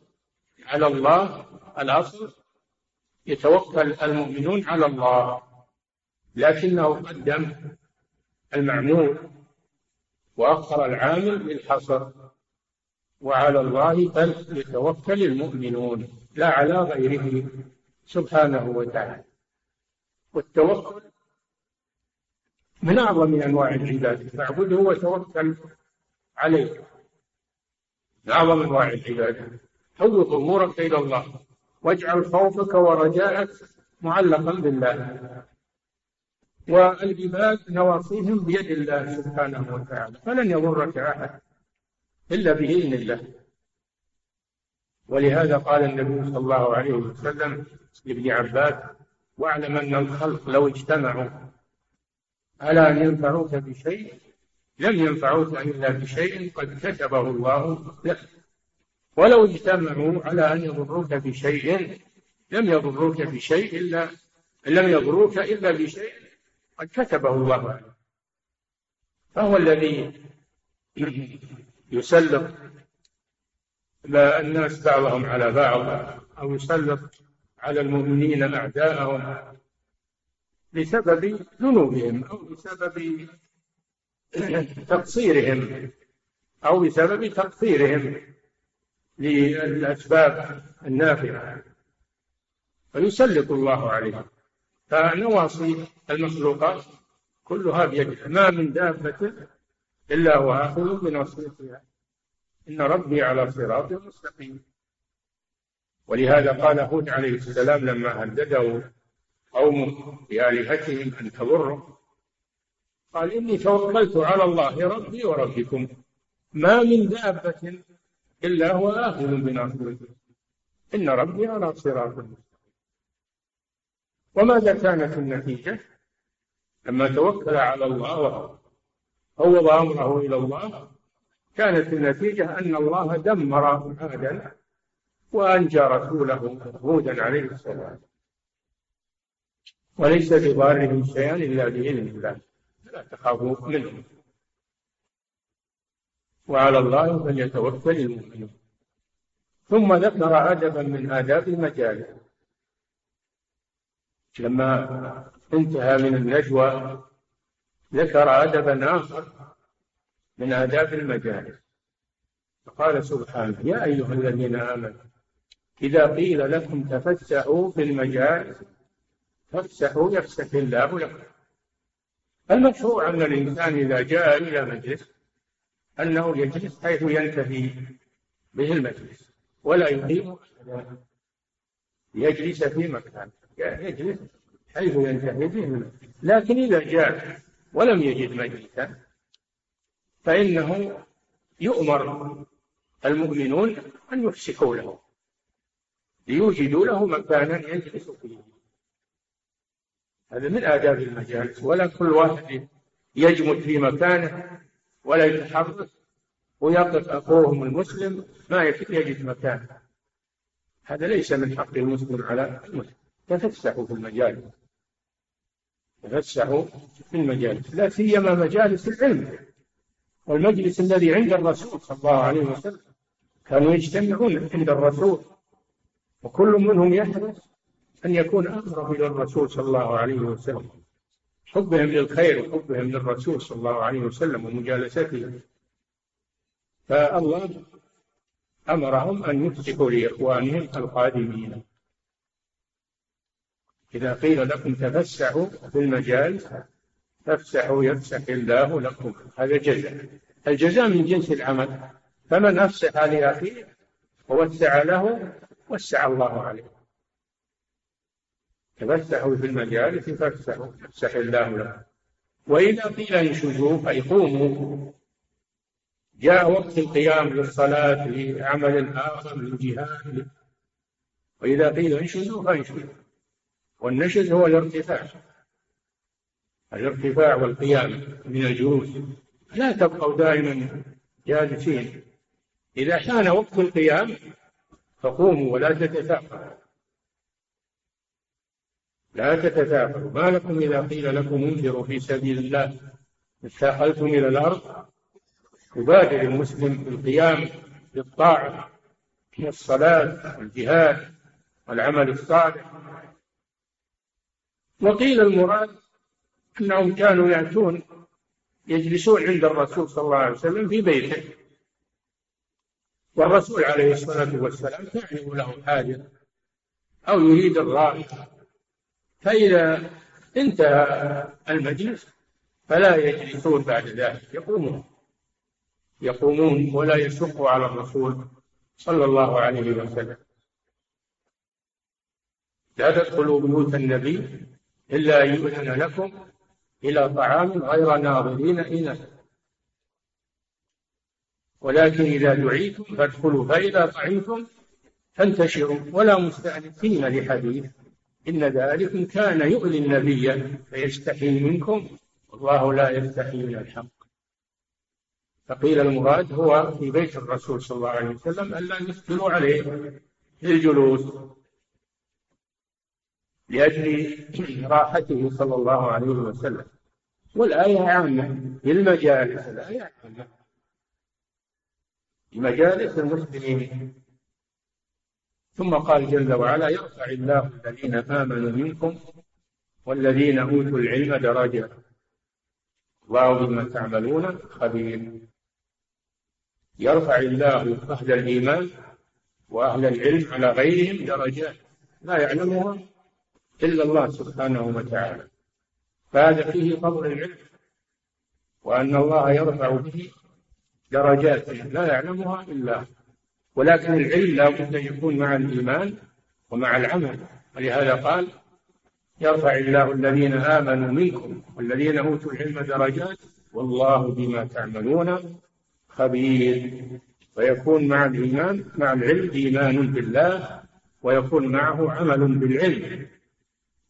A: على الله الأصل يتوكل المؤمنون على الله لكنه قدم المعمول وأخر العامل للحصر وعلى الله فليتوكل المؤمنون لا على غيره سبحانه وتعالى والتوكل من أعظم أنواع العبادة فاعبده وتوكل عليه من أعظم أنواع العبادة فوض أمورك إلى الله واجعل خوفك ورجاءك معلقا بالله والعباد نواصيهم بيد الله سبحانه وتعالى فلن يضرك احد الا باذن الله ولهذا قال النبي صلى الله عليه وسلم لابن عباس واعلم ان الخلق لو اجتمعوا على ان ينفعوك بشيء لم ينفعوك الا بشيء قد كتبه الله لك ولو اجتمعوا على أن يضروك بشيء لم يضروك بشيء إلا لم يضروك إلا بشيء قد كتبه الله عليك فهو الذي يسلط الناس بعضهم على بعض أو يسلط على المؤمنين أعداءهم بسبب ذنوبهم أو بسبب تقصيرهم أو بسبب تقصيرهم للأسباب النافعة فيسلط الله عليه فنواصي المخلوقات كلها بيده ما من دابة إلا هو آخذ بناصيتها إن ربي على صراط مستقيم ولهذا قال هود عليه السلام لما هدده قومه بآلهتهم أن تضره قال إني توكلت على الله ربي وربكم ما من دابة إلا هو آخذ بناصيته إن ربي على صراط وماذا كانت النتيجة لما توكل على الله وفوض أمره إلى الله كانت النتيجة أن الله دمر عادا وأنجى رسوله هودا عليه الصلاة وليس بضارهم شيئا إلا بإذن الله فلا تخافوا منهم وعلى الله فليتوكل المؤمنون ثم ذكر أدبا من آداب المجالس لما انتهى من النجوى ذكر أدبا آخر من آداب المجالس فقال سبحانه يا أيها الذين آمنوا إذا قيل لكم تفسحوا في المجالس فافسحوا يفسح الله لكم المشروع أن الإنسان إذا جاء إلى مجلس أنه يجلس حيث ينتهي به المجلس ولا يقيم يجلس في مكان يعني يجلس حيث ينتهي به المجلس لكن إذا جاء ولم يجد مجلسا فإنه يؤمر المؤمنون أن يفسحوا له ليوجدوا له مكانا يجلس فيه هذا من آداب المجالس ولا كل واحد يجمد في مكانه ولا يتحرك ويقف أخوهم المسلم ما يجد مكان هذا ليس من حق المسلم على المسلم تفسحوا في المجالس تفسحوا في المجالس لا سيما مجالس العلم والمجلس الذي عند الرسول صلى الله عليه وسلم كانوا يجتمعون عند الرسول وكل منهم يحرص أن يكون أقرب إلى الرسول صلى الله عليه وسلم حبهم للخير وحبهم للرسول صلى الله عليه وسلم ومجالسته فالله أمرهم أن يفسحوا لإخوانهم القادمين إذا قيل لكم تفسحوا في المجال افسحوا يفسح الله لكم هذا جزاء الجزاء من جنس العمل فمن أفسح لأخيه ووسع له وسع الله عليه تمسحوا في المجالس فافسحوا يفسح الله لكم وإذا قيل انشزوا أي قوموا جاء وقت القيام للصلاة لعمل آخر للجهاد وإذا قيل انشزوا فانشزوا والنشز هو الارتفاع الارتفاع والقيام من الجلوس لا تبقوا دائما جالسين إذا حان وقت القيام فقوموا ولا تتثاقلوا لا تتثاقلوا ما لكم إذا قيل لكم انفروا في سبيل الله اتثاقلتم إلى الأرض يبادر المسلم بالقيام بالطاعة في الصلاة والجهاد والعمل الصالح وقيل المراد أنهم كانوا يأتون يجلسون عند الرسول صلى الله عليه وسلم في بيته والرسول عليه الصلاة والسلام تعرف له حاجة أو يريد الراحة فإذا انتهى المجلس فلا يجلسون بعد ذلك يقومون يقومون ولا يشق على الرسول صلى الله عليه وسلم لا تدخلوا بيوت النبي إلا أن يؤذن لكم إلى طعام غير ناظرين إلى ولكن إذا دعيتم فادخلوا فإذا طعمتم فانتشروا ولا مستأنسين لحديث إن ذلكم كان يؤذي النبي فيستحي منكم والله لا يستحي من الحق فقيل المراد هو في بيت الرسول صلى الله عليه وسلم ألا يثقلوا عليه للجلوس لأجل راحته صلى الله عليه وسلم والآية عامة في المجالس الآية عامة في مجالس المسلمين ثم قال جل وعلا يرفع الله الذين آمنوا منكم والذين أوتوا العلم درجات الله بما تعملون خبير يرفع الله أهل الإيمان وأهل العلم على غيرهم درجات لا يعلمها إلا الله سبحانه وتعالى فهذا فيه فضل العلم وأن الله يرفع به درجات لا يعلمها إلا ولكن العلم لا بد أن يكون مع الإيمان ومع العمل ولهذا قال يرفع الله الذين آمنوا منكم والذين أوتوا العلم درجات والله بما تعملون خبير ويكون مع الإيمان مع العلم إيمان بالله ويكون معه عمل بالعلم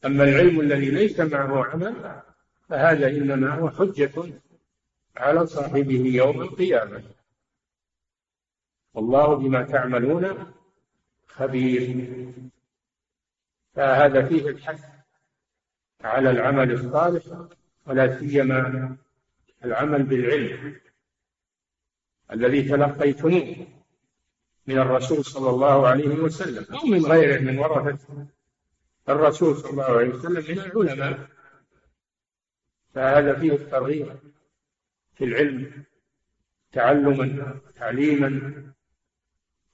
A: أما العلم الذي ليس معه عمل فهذا إنما هو حجة على صاحبه يوم القيامة والله بما تعملون خبير فهذا فيه الحث على العمل الصالح ولا سيما العمل بالعلم الذي تلقيتموه من الرسول صلى الله عليه وسلم او من غيره من ورثه الرسول صلى الله عليه وسلم من العلماء فهذا فيه الترغيب في العلم تعلما تعليما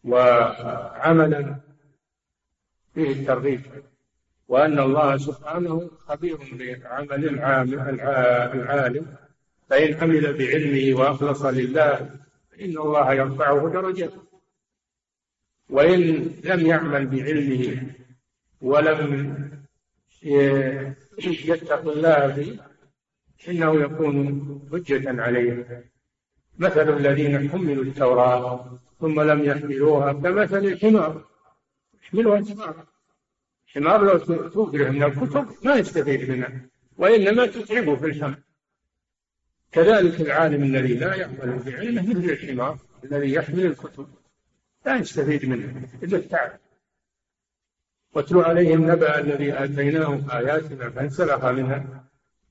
A: وعملا فيه الترغيب وأن الله سبحانه خبير بعمل العالم فإن عمل بعلمه وأخلص لله فإن الله يرفعه درجة وإن لم يعمل بعلمه ولم يتق الله فيه إنه يكون حجة عليه مثل الذين حملوا التوراة ثم لم يحملوها كمثل الحمار يحملها الحمار الحمار لو تكره من الكتب ما يستفيد منها وإنما تتعبه في الحمل كذلك العالم الذي لا يعمل بعلمه مثل الحمار الذي يحمل الكتب لا يستفيد منها إلا التعب واتل عليهم نبأ الذي آتيناه آياتنا فانسلخ منها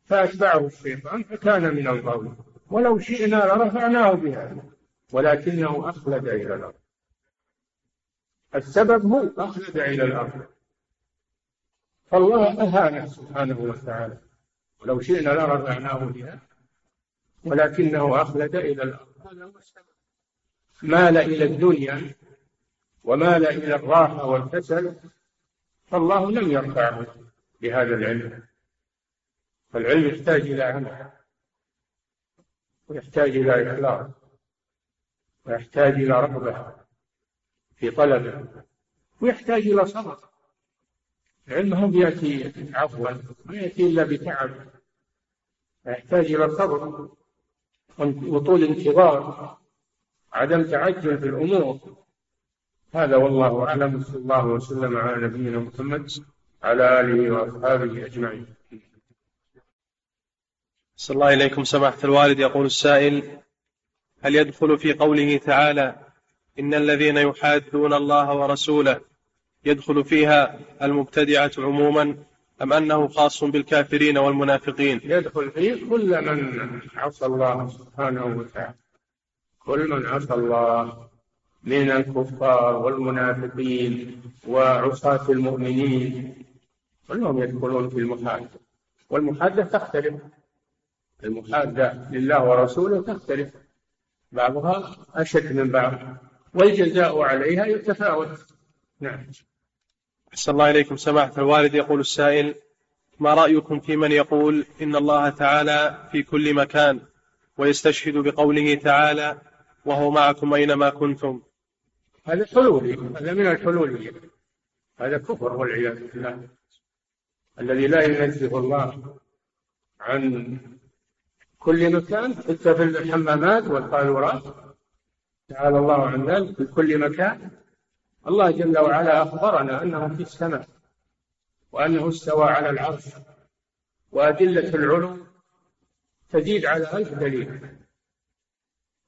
A: فأتبعه الشيطان فكان من الغاوين ولو شئنا لرفعناه بها ولكنه أخلد إلى الأرض السبب هو أخلد إلى الأرض فالله أهانه سبحانه وتعالى ولو شئنا لرفعناه بها ولكنه أخلد إلى الأرض مال إلى الدنيا ومال إلى الراحة والكسل فالله لم يرفعه بهذا العلم فالعلم يحتاج إلى عمل ويحتاج إلى إخلاص ويحتاج إلى رغبة في طلبه ويحتاج إلى صبر العلم هم يأتي عفوا ما يأتي إلا بتعب يحتاج إلى صبر وطول انتظار عدم تعجل في الأمور هذا والله أعلم صلى الله وسلم على نبينا محمد على آله وأصحابه أجمعين
D: صلى الله إليكم سماحة الوالد يقول السائل هل يدخل في قوله تعالى إن الذين يحادون الله ورسوله يدخل فيها المبتدعة عموما أم أنه خاص بالكافرين والمنافقين
A: يدخل فيه كل من عصى الله سبحانه وتعالى كل من عصى الله من الكفار والمنافقين وعصاة المؤمنين كلهم يدخلون في المحادثة والمحادثة تختلف المحادة لله ورسوله تختلف بعضها أشد من بعض والجزاء عليها يتفاوت
D: نعم أحسن الله إليكم سماحة الوالد يقول السائل ما رأيكم في من يقول إن الله تعالى في كل مكان ويستشهد بقوله تعالى وهو معكم أينما كنتم
A: هذا حلولي هذا من الحلولية هذا كفر والعياذ بالله الذي لا ينزه الله عن كل مكان حتى في الحمامات والقارورات تعالى الله عن ذلك في كل مكان الله جل وعلا أخبرنا أنه في السماء وأنه استوى على العرش وأدلة العلو تزيد على ألف دليل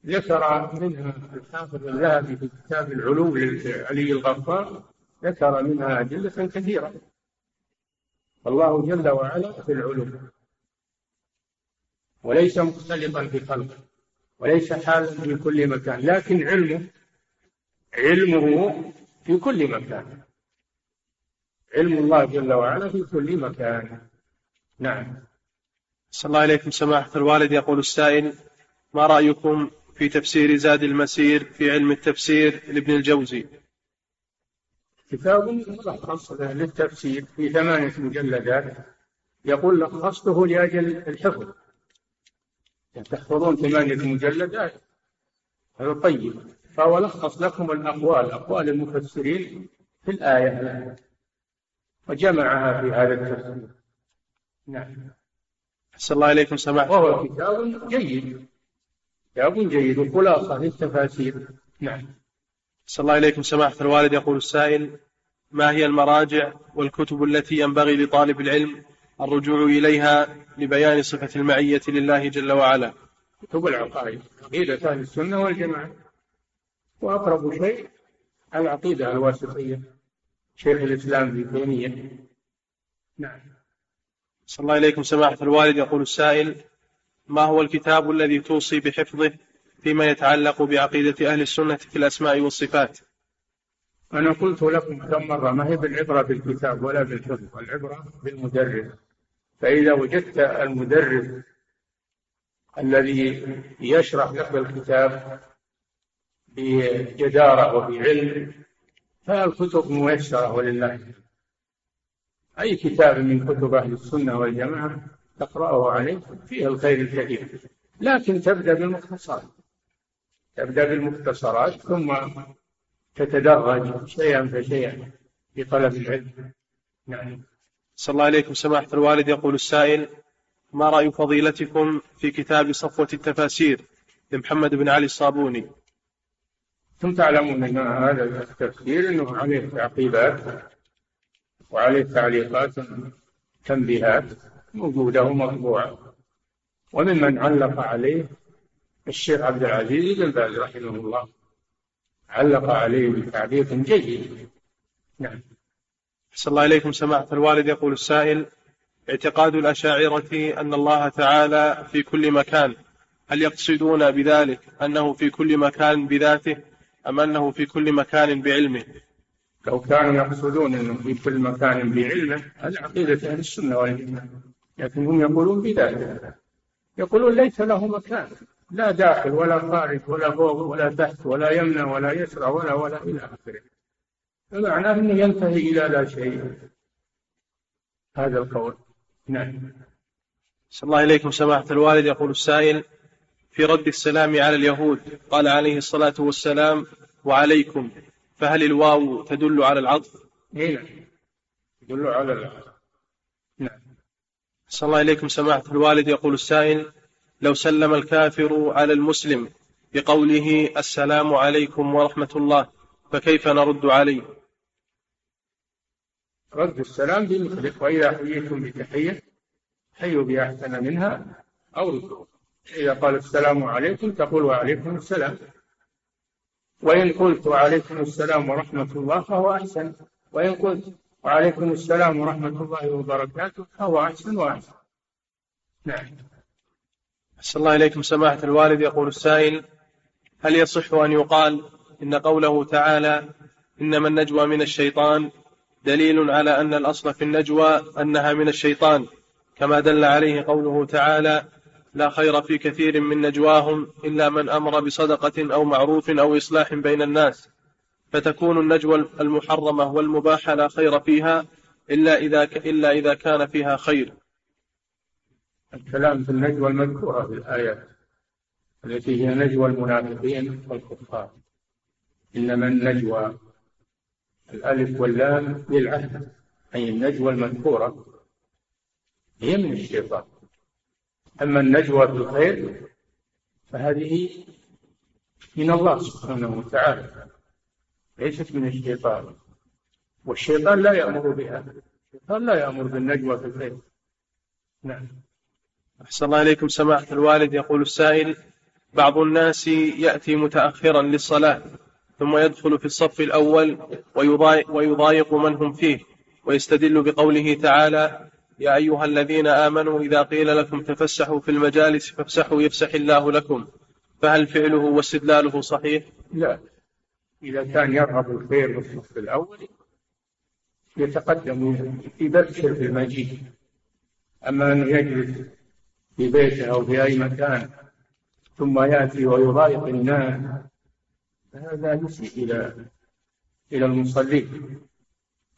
A: ذكر منها الحافظ الذهبي في كتاب العلو لعلي الغفار ذكر منها أدلة كثيرة الله جل وعلا في العلو وليس مختلطا في خلقه وليس حالا في كل مكان لكن علمه علمه في كل مكان علم الله جل وعلا في كل مكان
D: نعم صلى الله عليكم سماحة الوالد يقول السائل ما رأيكم في تفسير زاد المسير في علم التفسير لابن الجوزي
A: كتاب ملخص للتفسير في ثمانية مجلدات يقول لخصته لأجل الحفظ تحفظون ثمانية مجلدات هذا طيب فهو لخص لكم الأقوال أقوال المفسرين في الآية وجمعها في هذا التفسير نعم
D: أحسن الله إليكم سماحة
A: وهو كتاب جيد كتاب جيد وخلاصة للتفاسير نعم
D: أحسن الله إليكم سماحة الوالد يقول السائل ما هي المراجع والكتب التي ينبغي لطالب العلم الرجوع إليها لبيان صفة المعية لله جل
A: وعلا كتب العقائد عقيدة أهل السنة والجماعة وأقرب شيء العقيدة الواسطية شيخ الإسلام ابن تيمية
D: نعم صلى الله إليكم سماحة الوالد يقول السائل ما هو الكتاب الذي توصي بحفظه فيما يتعلق بعقيدة أهل السنة في الأسماء والصفات
A: أنا قلت لكم كم مرة ما هي بالعبرة بالكتاب ولا بالحفظ العبرة بالمدرس فإذا وجدت المدرب الذي يشرح لك الكتاب بجدارة وبعلم فالكتب ميسرة ولله أي كتاب من كتب أهل السنة والجماعة تقرأه عليه فيه الخير الكثير لكن تبدأ بالمختصرات تبدأ بالمختصرات ثم تتدرج شيئا فشيئا في طلب العلم
D: نعم صلى الله عليكم سماحة الوالد يقول السائل ما رأي فضيلتكم في كتاب صفوة التفاسير لمحمد بن علي الصابوني
A: أنتم تعلمون أن هذا التفسير أنه عليه تعقيبات وعليه تعليقات تنبيهات موجودة ومطبوعة وممن علق عليه الشيخ عبد العزيز بن باز رحمه الله علق عليه بتعليق جيد
D: نعم صلى الله إليكم سماحة الوالد يقول السائل اعتقاد الأشاعرة أن الله تعالى في كل مكان هل يقصدون بذلك أنه في كل مكان بذاته أم أنه في كل مكان بعلمه
A: لو كانوا يقصدون أنه في كل مكان بعلمه هذا عقيدة أهل السنة والجنة لكن هم يقولون بذلك يقولون ليس له مكان لا داخل ولا خارج ولا فوق ولا تحت ولا يمنى ولا يسرى ولا ولا إلى آخره فمعناه أنه ينتهي إلى لا شيء هذا القول نعم
D: صلى الله إليكم سماحة الوالد يقول السائل في رد السلام على اليهود قال عليه الصلاة والسلام وعليكم فهل الواو تدل على
A: العطف؟ إيه، نعم تدل على العطف
D: نعم صلى الله إليكم سماحة الوالد يقول السائل لو سلم الكافر على المسلم بقوله السلام عليكم ورحمة الله فكيف نرد عليه
A: رد السلام بمثله وإذا حييتم بتحية حيوا بأحسن منها أو ردوها إذا قال السلام عليكم تقول وعليكم السلام وإن قلت وعليكم السلام ورحمة الله فهو أحسن وإن قلت وعليكم السلام ورحمة الله وبركاته فهو أحسن وأحسن نعم
D: أسأل الله إليكم سماحة الوالد يقول السائل هل يصح أن يقال إن قوله تعالى إنما النجوى من الشيطان دليل على أن الأصل في النجوى أنها من الشيطان كما دل عليه قوله تعالى لا خير في كثير من نجواهم إلا من أمر بصدقة أو معروف أو إصلاح بين الناس فتكون النجوى المحرمة والمباحة لا خير فيها إلا إذا إلا إذا كان فيها خير.
A: الكلام في النجوى المذكورة في الآيات التي هي نجوى المنافقين والكفار. إنما النجوى الألف واللام للعهد أي النجوى المذكورة هي من الشيطان أما النجوى في الخير فهذه من الله سبحانه وتعالى ليست من الشيطان والشيطان لا يأمر بها الشيطان لا يأمر بالنجوى في الخير
D: نعم أحسن الله إليكم سماحة الوالد يقول السائل بعض الناس يأتي متأخرا للصلاة ثم يدخل في الصف الأول ويضايق, ويضايق من هم فيه ويستدل بقوله تعالى يا أيها الذين آمنوا إذا قيل لكم تفسحوا في المجالس فافسحوا يفسح الله لكم فهل فعله واستدلاله صحيح؟
A: لا إذا كان يرغب الخير في الصف الأول يتقدم يبشر بالمجيء أما أن يجلس في بيته أو في أي مكان ثم يأتي ويضايق الناس هذا يسيء إلى إلى المصلين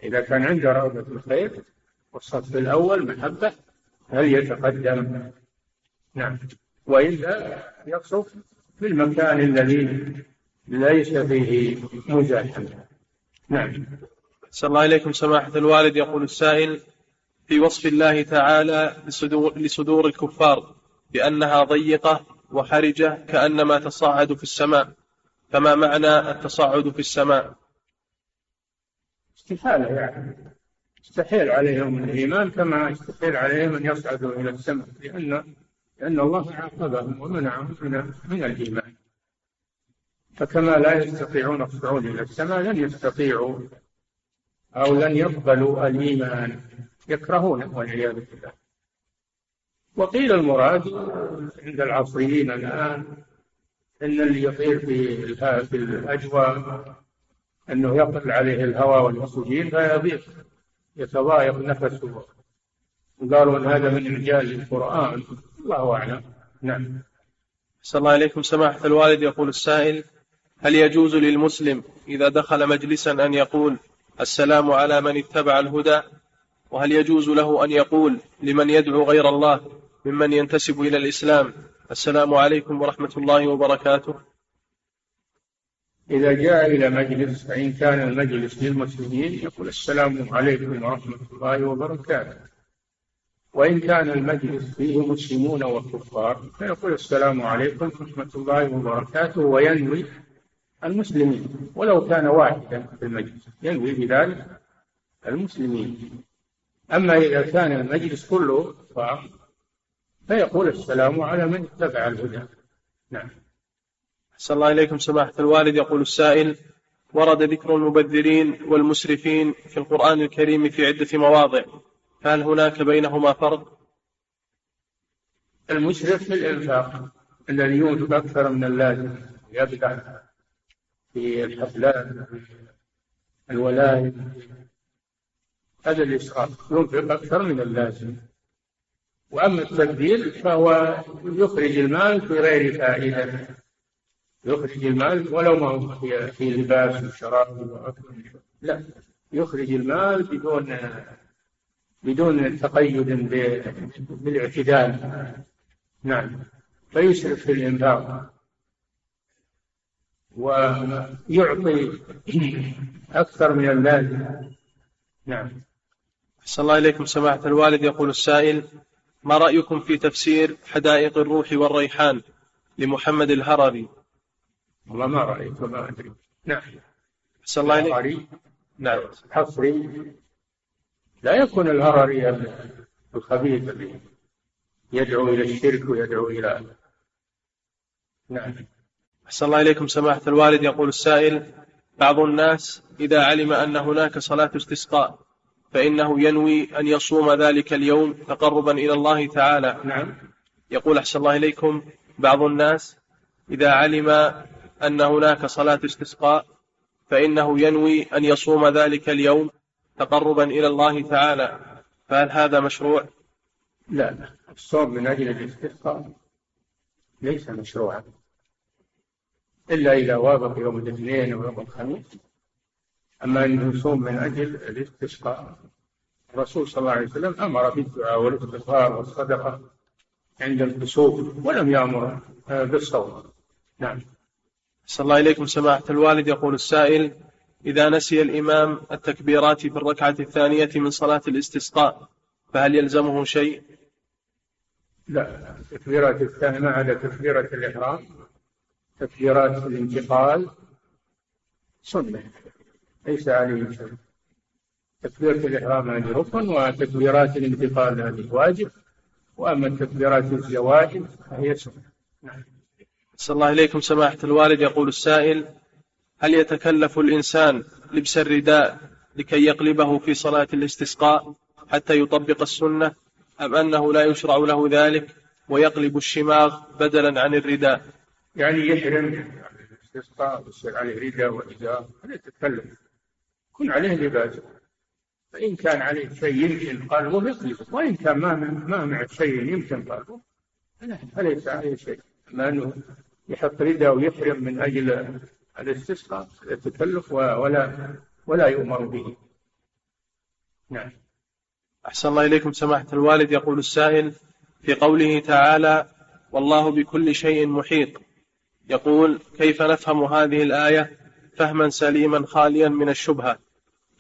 A: إذا كان عنده رغبة في الخير والصف الأول محبة هل يتقدم نعم وإلا يقصف في المكان الذي ليس فيه مزاحمة نعم
D: صلى الله إليكم سماحة الوالد يقول السائل في وصف الله تعالى لصدور, لصدور الكفار بأنها ضيقة وحرجة كأنما تصعد في السماء فما معنى التصعد في السماء
A: استحالة يعني يستحيل عليهم الإيمان كما يستحيل عليهم أن يصعدوا إلى السماء لأن لأن الله عاقبهم ومنعهم من من الإيمان فكما لا يستطيعون الصعود إلى السماء لن يستطيعوا أو لن يقبلوا الإيمان يكرهونه والعياذ بالله وقيل المراد عند العصريين الآن ان اللي يطير في في الاجواء انه يقل عليه الهواء والاكسجين فيضيق يتضايق نفسه قالوا ان هذا من اعجاز القران الله اعلم نعم
D: صلى الله عليكم سماحة الوالد يقول السائل هل يجوز للمسلم إذا دخل مجلسا أن يقول السلام على من اتبع الهدى وهل يجوز له أن يقول لمن يدعو غير الله ممن ينتسب إلى الإسلام السلام عليكم ورحمة الله وبركاته
A: إذا جاء إلى مجلس فإن كان المجلس للمسلمين يقول السلام عليكم ورحمة الله وبركاته وإن كان المجلس فيه مسلمون وكفار فيقول السلام عليكم ورحمة الله وبركاته وينوي المسلمين ولو كان واحدا في المجلس ينوي بذلك المسلمين أما إذا كان المجلس كله كفار فيقول السلام على من اتبع الهدى نعم
D: أحسن الله إليكم سماحة الوالد يقول السائل ورد ذكر المبذرين والمسرفين في القرآن الكريم في عدة مواضع فهل هناك بينهما فرق؟
A: المسرف في الإنفاق الذي ينفق أكثر من اللازم يبدع في الحفلات الولائم هذا الإسراف ينفق أكثر من اللازم وأما التبديل فهو يخرج المال في غير فائدة يخرج المال ولو ما هو في لباس وشراب لا يخرج المال بدون بدون تقيد بالاعتدال نعم فيسرف في الإنفاق ويعطي أكثر من اللازم نعم
D: أحسن الله إليكم سماحة الوالد يقول السائل ما رأيكم في تفسير حدائق الروح والريحان لمحمد الهرري
A: والله ما رأيت وما أدري نعم صلى الله عليه نعم حصري لا يكون الهرري الخبيث يدعو إلى الشرك ويدعو إلى
D: نعم أحسن الله إليكم سماحة الوالد يقول السائل بعض الناس إذا علم أن هناك صلاة استسقاء فإنه ينوي أن يصوم ذلك اليوم تقربا إلى الله تعالى
A: نعم
D: يقول أحسن الله إليكم بعض الناس إذا علم أن هناك صلاة استسقاء فإنه ينوي أن يصوم ذلك اليوم تقربا إلى الله تعالى فهل هذا مشروع؟
A: لا لا الصوم من أجل الاستسقاء ليس مشروعا إلا إذا وافق يوم الاثنين ويوم الخميس أما أن يصوم من أجل الاستسقاء الرسول صلى الله عليه وسلم أمر بالدعاء والاستغفار والصدقة عند الكسوف ولم يأمر آه، بالصوم نعم
D: صلى الله إليكم سماحة الوالد يقول السائل إذا نسي الإمام التكبيرات في الركعة الثانية من صلاة الاستسقاء فهل يلزمه شيء؟
A: لا التكبيرات الثانية على تكبيرة الإحرام تكبيرات الانتقال سنة ليس عليه شيء تكبيرة الإحرام هذه ركن وتكبيرات الانتقال هذه واجب وأما التكبيرات الزواج فهي
D: سنة نعم صلى الله إليكم سماحة الوالد يقول السائل هل يتكلف الإنسان لبس الرداء لكي يقلبه في صلاة الاستسقاء حتى يطبق السنة أم أنه لا يشرع له ذلك ويقلب الشماغ بدلا عن الرداء
A: يعني يحرم الاستسقاء ويصير عليه رداء وإزار هل يتكلف يكون عليه لباسه فإن كان عليه شيء يمكن قلبه يقلبه وإن كان ما ما معه شيء يمكن قلبه فليس عليه شيء أما أنه يحط رداء ويحرم من أجل الاستسقاء التكلف ولا ولا يؤمر به نعم
D: أحسن الله إليكم سماحة الوالد يقول السائل في قوله تعالى والله بكل شيء محيط يقول كيف نفهم هذه الآية فهما سليما خاليا من الشبهة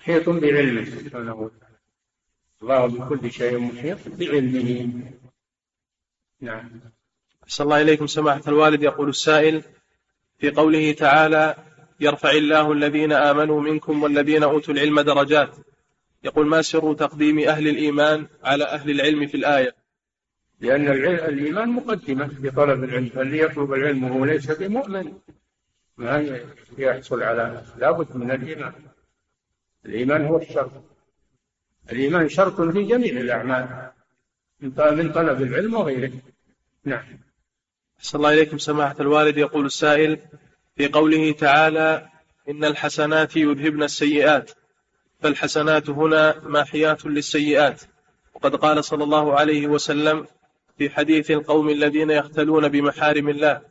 A: محيط بعلمه سبحانه وتعالى الله بكل شيء محيط بعلمه
D: نعم صلى الله إليكم سماحة الوالد يقول السائل في قوله تعالى يرفع الله الذين آمنوا منكم والذين أوتوا العلم درجات يقول ما سر تقديم أهل الإيمان على أهل العلم في الآية
A: لأن الإيمان مقدمة في طلب العلم فالذي يطلب العلم وهو ليس بمؤمن ما يحصل على لابد من الإيمان الإيمان هو الشرط الإيمان شرط في جميع الأعمال من طلب العلم وغيره نعم
D: أحسن الله إليكم سماحة الوالد يقول السائل في قوله تعالى إن الحسنات يذهبن السيئات فالحسنات هنا ماحياة للسيئات وقد قال صلى الله عليه وسلم في حديث القوم الذين يختلون بمحارم الله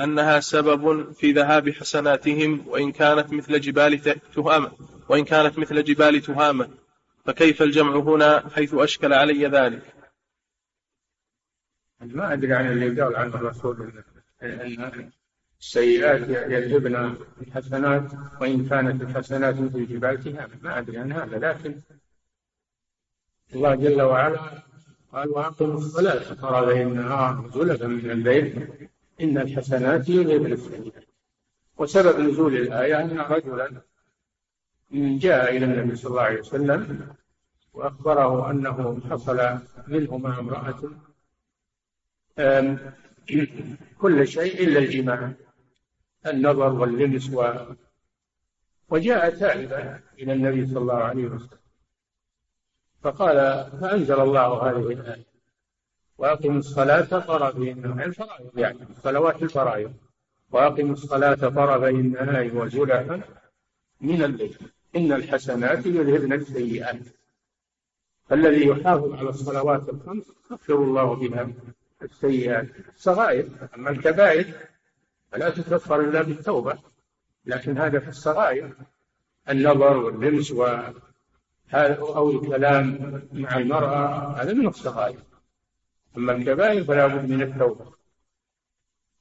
D: أنها سبب في ذهاب حسناتهم وإن كانت مثل جبال تهامة وإن كانت مثل جبال تهامة فكيف الجمع هنا حيث أشكل علي ذلك
A: ما أدري عن اللي قال عنه الرسول أن السيئات يذهبن الحسنات وإن كانت الحسنات مثل جبال تهامة ما أدري عن هذا لكن الله جل وعلا قال وأقم الصلاة طرفي النهار زلفا من الليل إن الحسنات يذهبن السيئات وسبب نزول الآية أن رجلا جاء إلى النبي صلى الله عليه وسلم وأخبره أنه حصل منهما امرأة كل شيء إلا الجماع النظر واللمس و وجاء تائبا إلى النبي صلى الله عليه وسلم فقال فأنزل الله هذه الآية وأقم الصلاة طرفي النهار الفرائض يعني, يعني صلوات الفرائض وأقم الصلاة طرفي النهار وزلفا من الليل إن الحسنات يذهبن السيئات الذي يحافظ على الصلوات الخمس يغفر الله بها السيئات الصغائر أما الكبائر فلا تكفر إلا بالتوبة لكن هذا في الصغائر النظر واللمس و أو الكلام مع المرأة هذا من الصغائر أما الكبائر فلا بد من التوبة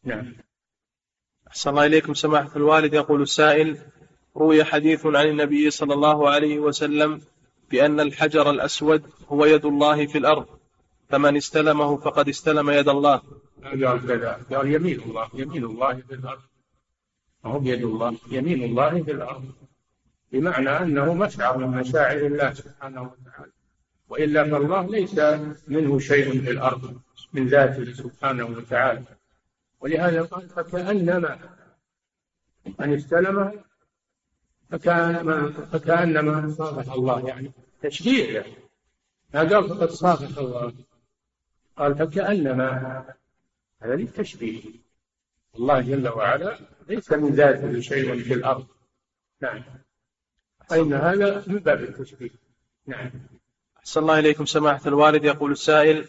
D: نعم أحسن الله إليكم سماحة الوالد يقول السائل روي حديث عن النبي صلى الله عليه وسلم بأن الحجر الأسود هو يد الله في الأرض فمن استلمه فقد استلم يد الله
A: قال يمين الله يمين الله في الأرض هو يد الله يمين الله في الأرض بمعنى أنه مشعر من مشاعر الله سبحانه وتعالى وإلا فالله ليس منه شيء في الأرض من ذاته سبحانه وتعالى ولهذا قال فكأنما من استلمه فكأنما فكأنما صافح الله يعني تشجيع يعني ما قال فقد صافح الله قال فكأنما هذا للتشبيه الله جل وعلا ليس من ذاته شيء في الأرض نعم فإن هذا من باب التشبيه
D: نعم أحسن الله إليكم سماحة الوالد يقول السائل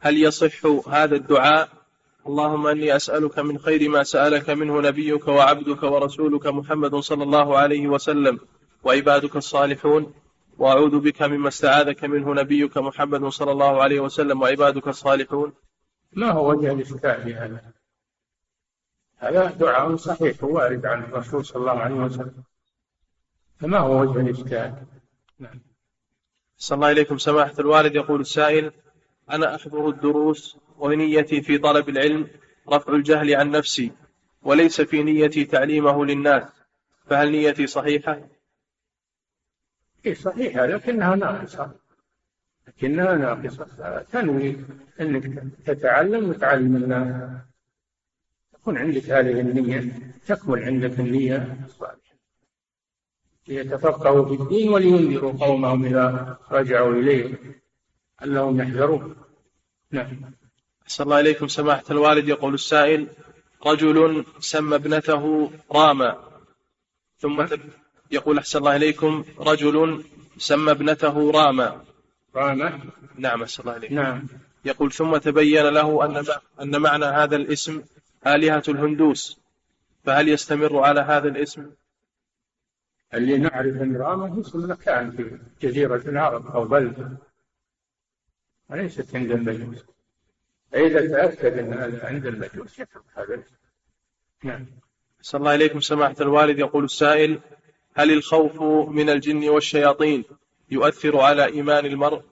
D: هل يصح هذا الدعاء اللهم اني اسالك من خير ما سالك منه نبيك وعبدك ورسولك محمد صلى الله عليه وسلم وعبادك الصالحون واعوذ بك مما استعاذك منه نبيك محمد صلى الله عليه وسلم وعبادك الصالحون
A: ما هو وجه الاشكال في هذا هذا دعاء صحيح وارد عن الرسول صلى الله عليه وسلم فما هو وجه الاشكال نعم
D: صلى الله إليكم سماحة الوالد يقول السائل أنا أحضر الدروس ونيتي في طلب العلم رفع الجهل عن نفسي وليس في نيتي تعليمه للناس فهل نيتي صحيحة؟
A: إيه صحيحة لكنها ناقصة لكنها ناقصة تنوي أنك تتعلم وتعلم الناس تكون عندك هذه النية تكمل عندك النية الصالحة ليتفقهوا في الدين ولينذروا قومهم إذا رجعوا إليه أنهم يحذرون نعم
D: أحسن الله إليكم سماحة الوالد يقول السائل رجل سمى ابنته راما ثم نعم. يقول أحسن الله إليكم رجل سمى ابنته راما
A: راما
D: نعم أحسن الله إليكم نعم يقول ثم تبين له أن أن معنى هذا الاسم آلهة الهندوس فهل يستمر على هذا الاسم؟
A: اللي نعرف أن راما اسم مكان في جزيرة العرب أو بلدة وليست عند المجوس فإذا تأكد أن هذا عند المجوس
D: يترك هذا نعم
A: صلى
D: الله إليكم سماحة الوالد يقول السائل هل الخوف من الجن والشياطين يؤثر على إيمان المرء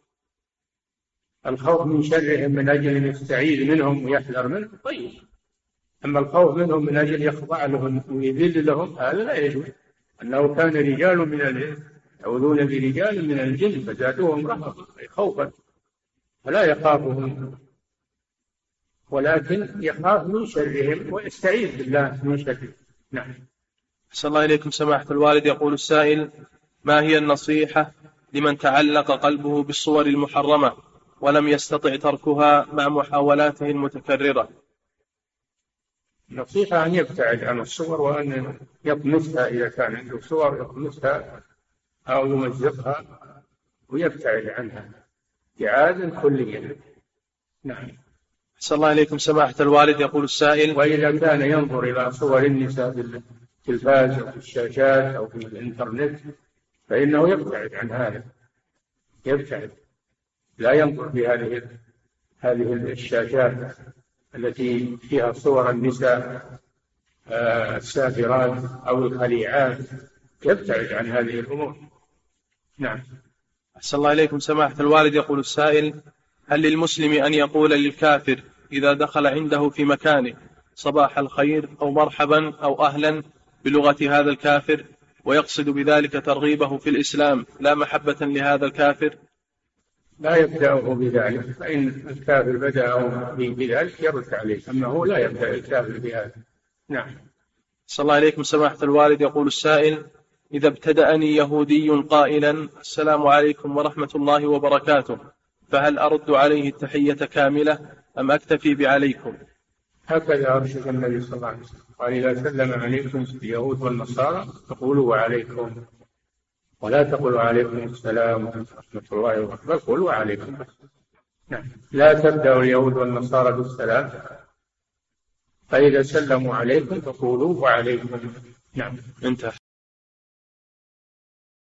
A: الخوف من شرهم من أجل أن يستعيذ منهم ويحذر منهم طيب أما الخوف منهم من أجل يخضع لهم ويذل لهم هذا لا يجوز أنه كان رجال من الإنس يعوذون برجال من الجن فزادوهم رهبا خوفا فلا يخافهم ولكن يخاف من شرهم ويستعيذ بالله من شرهم نعم
D: صلى الله إليكم سماحة الوالد يقول السائل ما هي النصيحة لمن تعلق قلبه بالصور المحرمة ولم يستطع تركها مع محاولاته المتكررة
A: نصيحة أن يبتعد عن الصور وأن يطمسها إذا كان عنده صور يطمسها أو يمزقها ويبتعد عنها ابتعادا كليا
D: نعم صلى الله عليكم سماحة الوالد يقول السائل
A: وإذا كان ينظر إلى صور النساء في التلفاز أو في الشاشات أو في الإنترنت فإنه يبتعد عن هذا يبتعد لا ينظر في هذه هذه الشاشات التي فيها صور النساء آه، السافرات أو الخليعات يبتعد عن هذه الأمور
D: نعم أحسن الله إليكم سماحة الوالد يقول السائل هل للمسلم أن يقول للكافر إذا دخل عنده في مكانه صباح الخير أو مرحبا أو أهلا بلغة هذا الكافر ويقصد بذلك ترغيبه في الإسلام لا محبة لهذا الكافر
A: لا يبدأه بذلك فإن الكافر بدأه بذلك يرد عليه أما هو لا يبدأ الكافر بهذا
D: نعم صلى الله عليكم سماحة الوالد يقول السائل إذا ابتدأني يهودي قائلا السلام عليكم ورحمة الله وبركاته فهل أرد عليه التحية كاملة أم أكتفي بعليكم
A: هكذا أرشد النبي صلى الله عليه وسلم قال إذا سلم عليكم اليهود والنصارى فقولوا وعليكم ولا تقولوا عليكم السلام ورحمة الله وبركاته قولوا وعليكم نعم لا تبدأ اليهود والنصارى بالسلام فإذا سلموا عليكم فقولوا وعليكم
D: نعم انتهى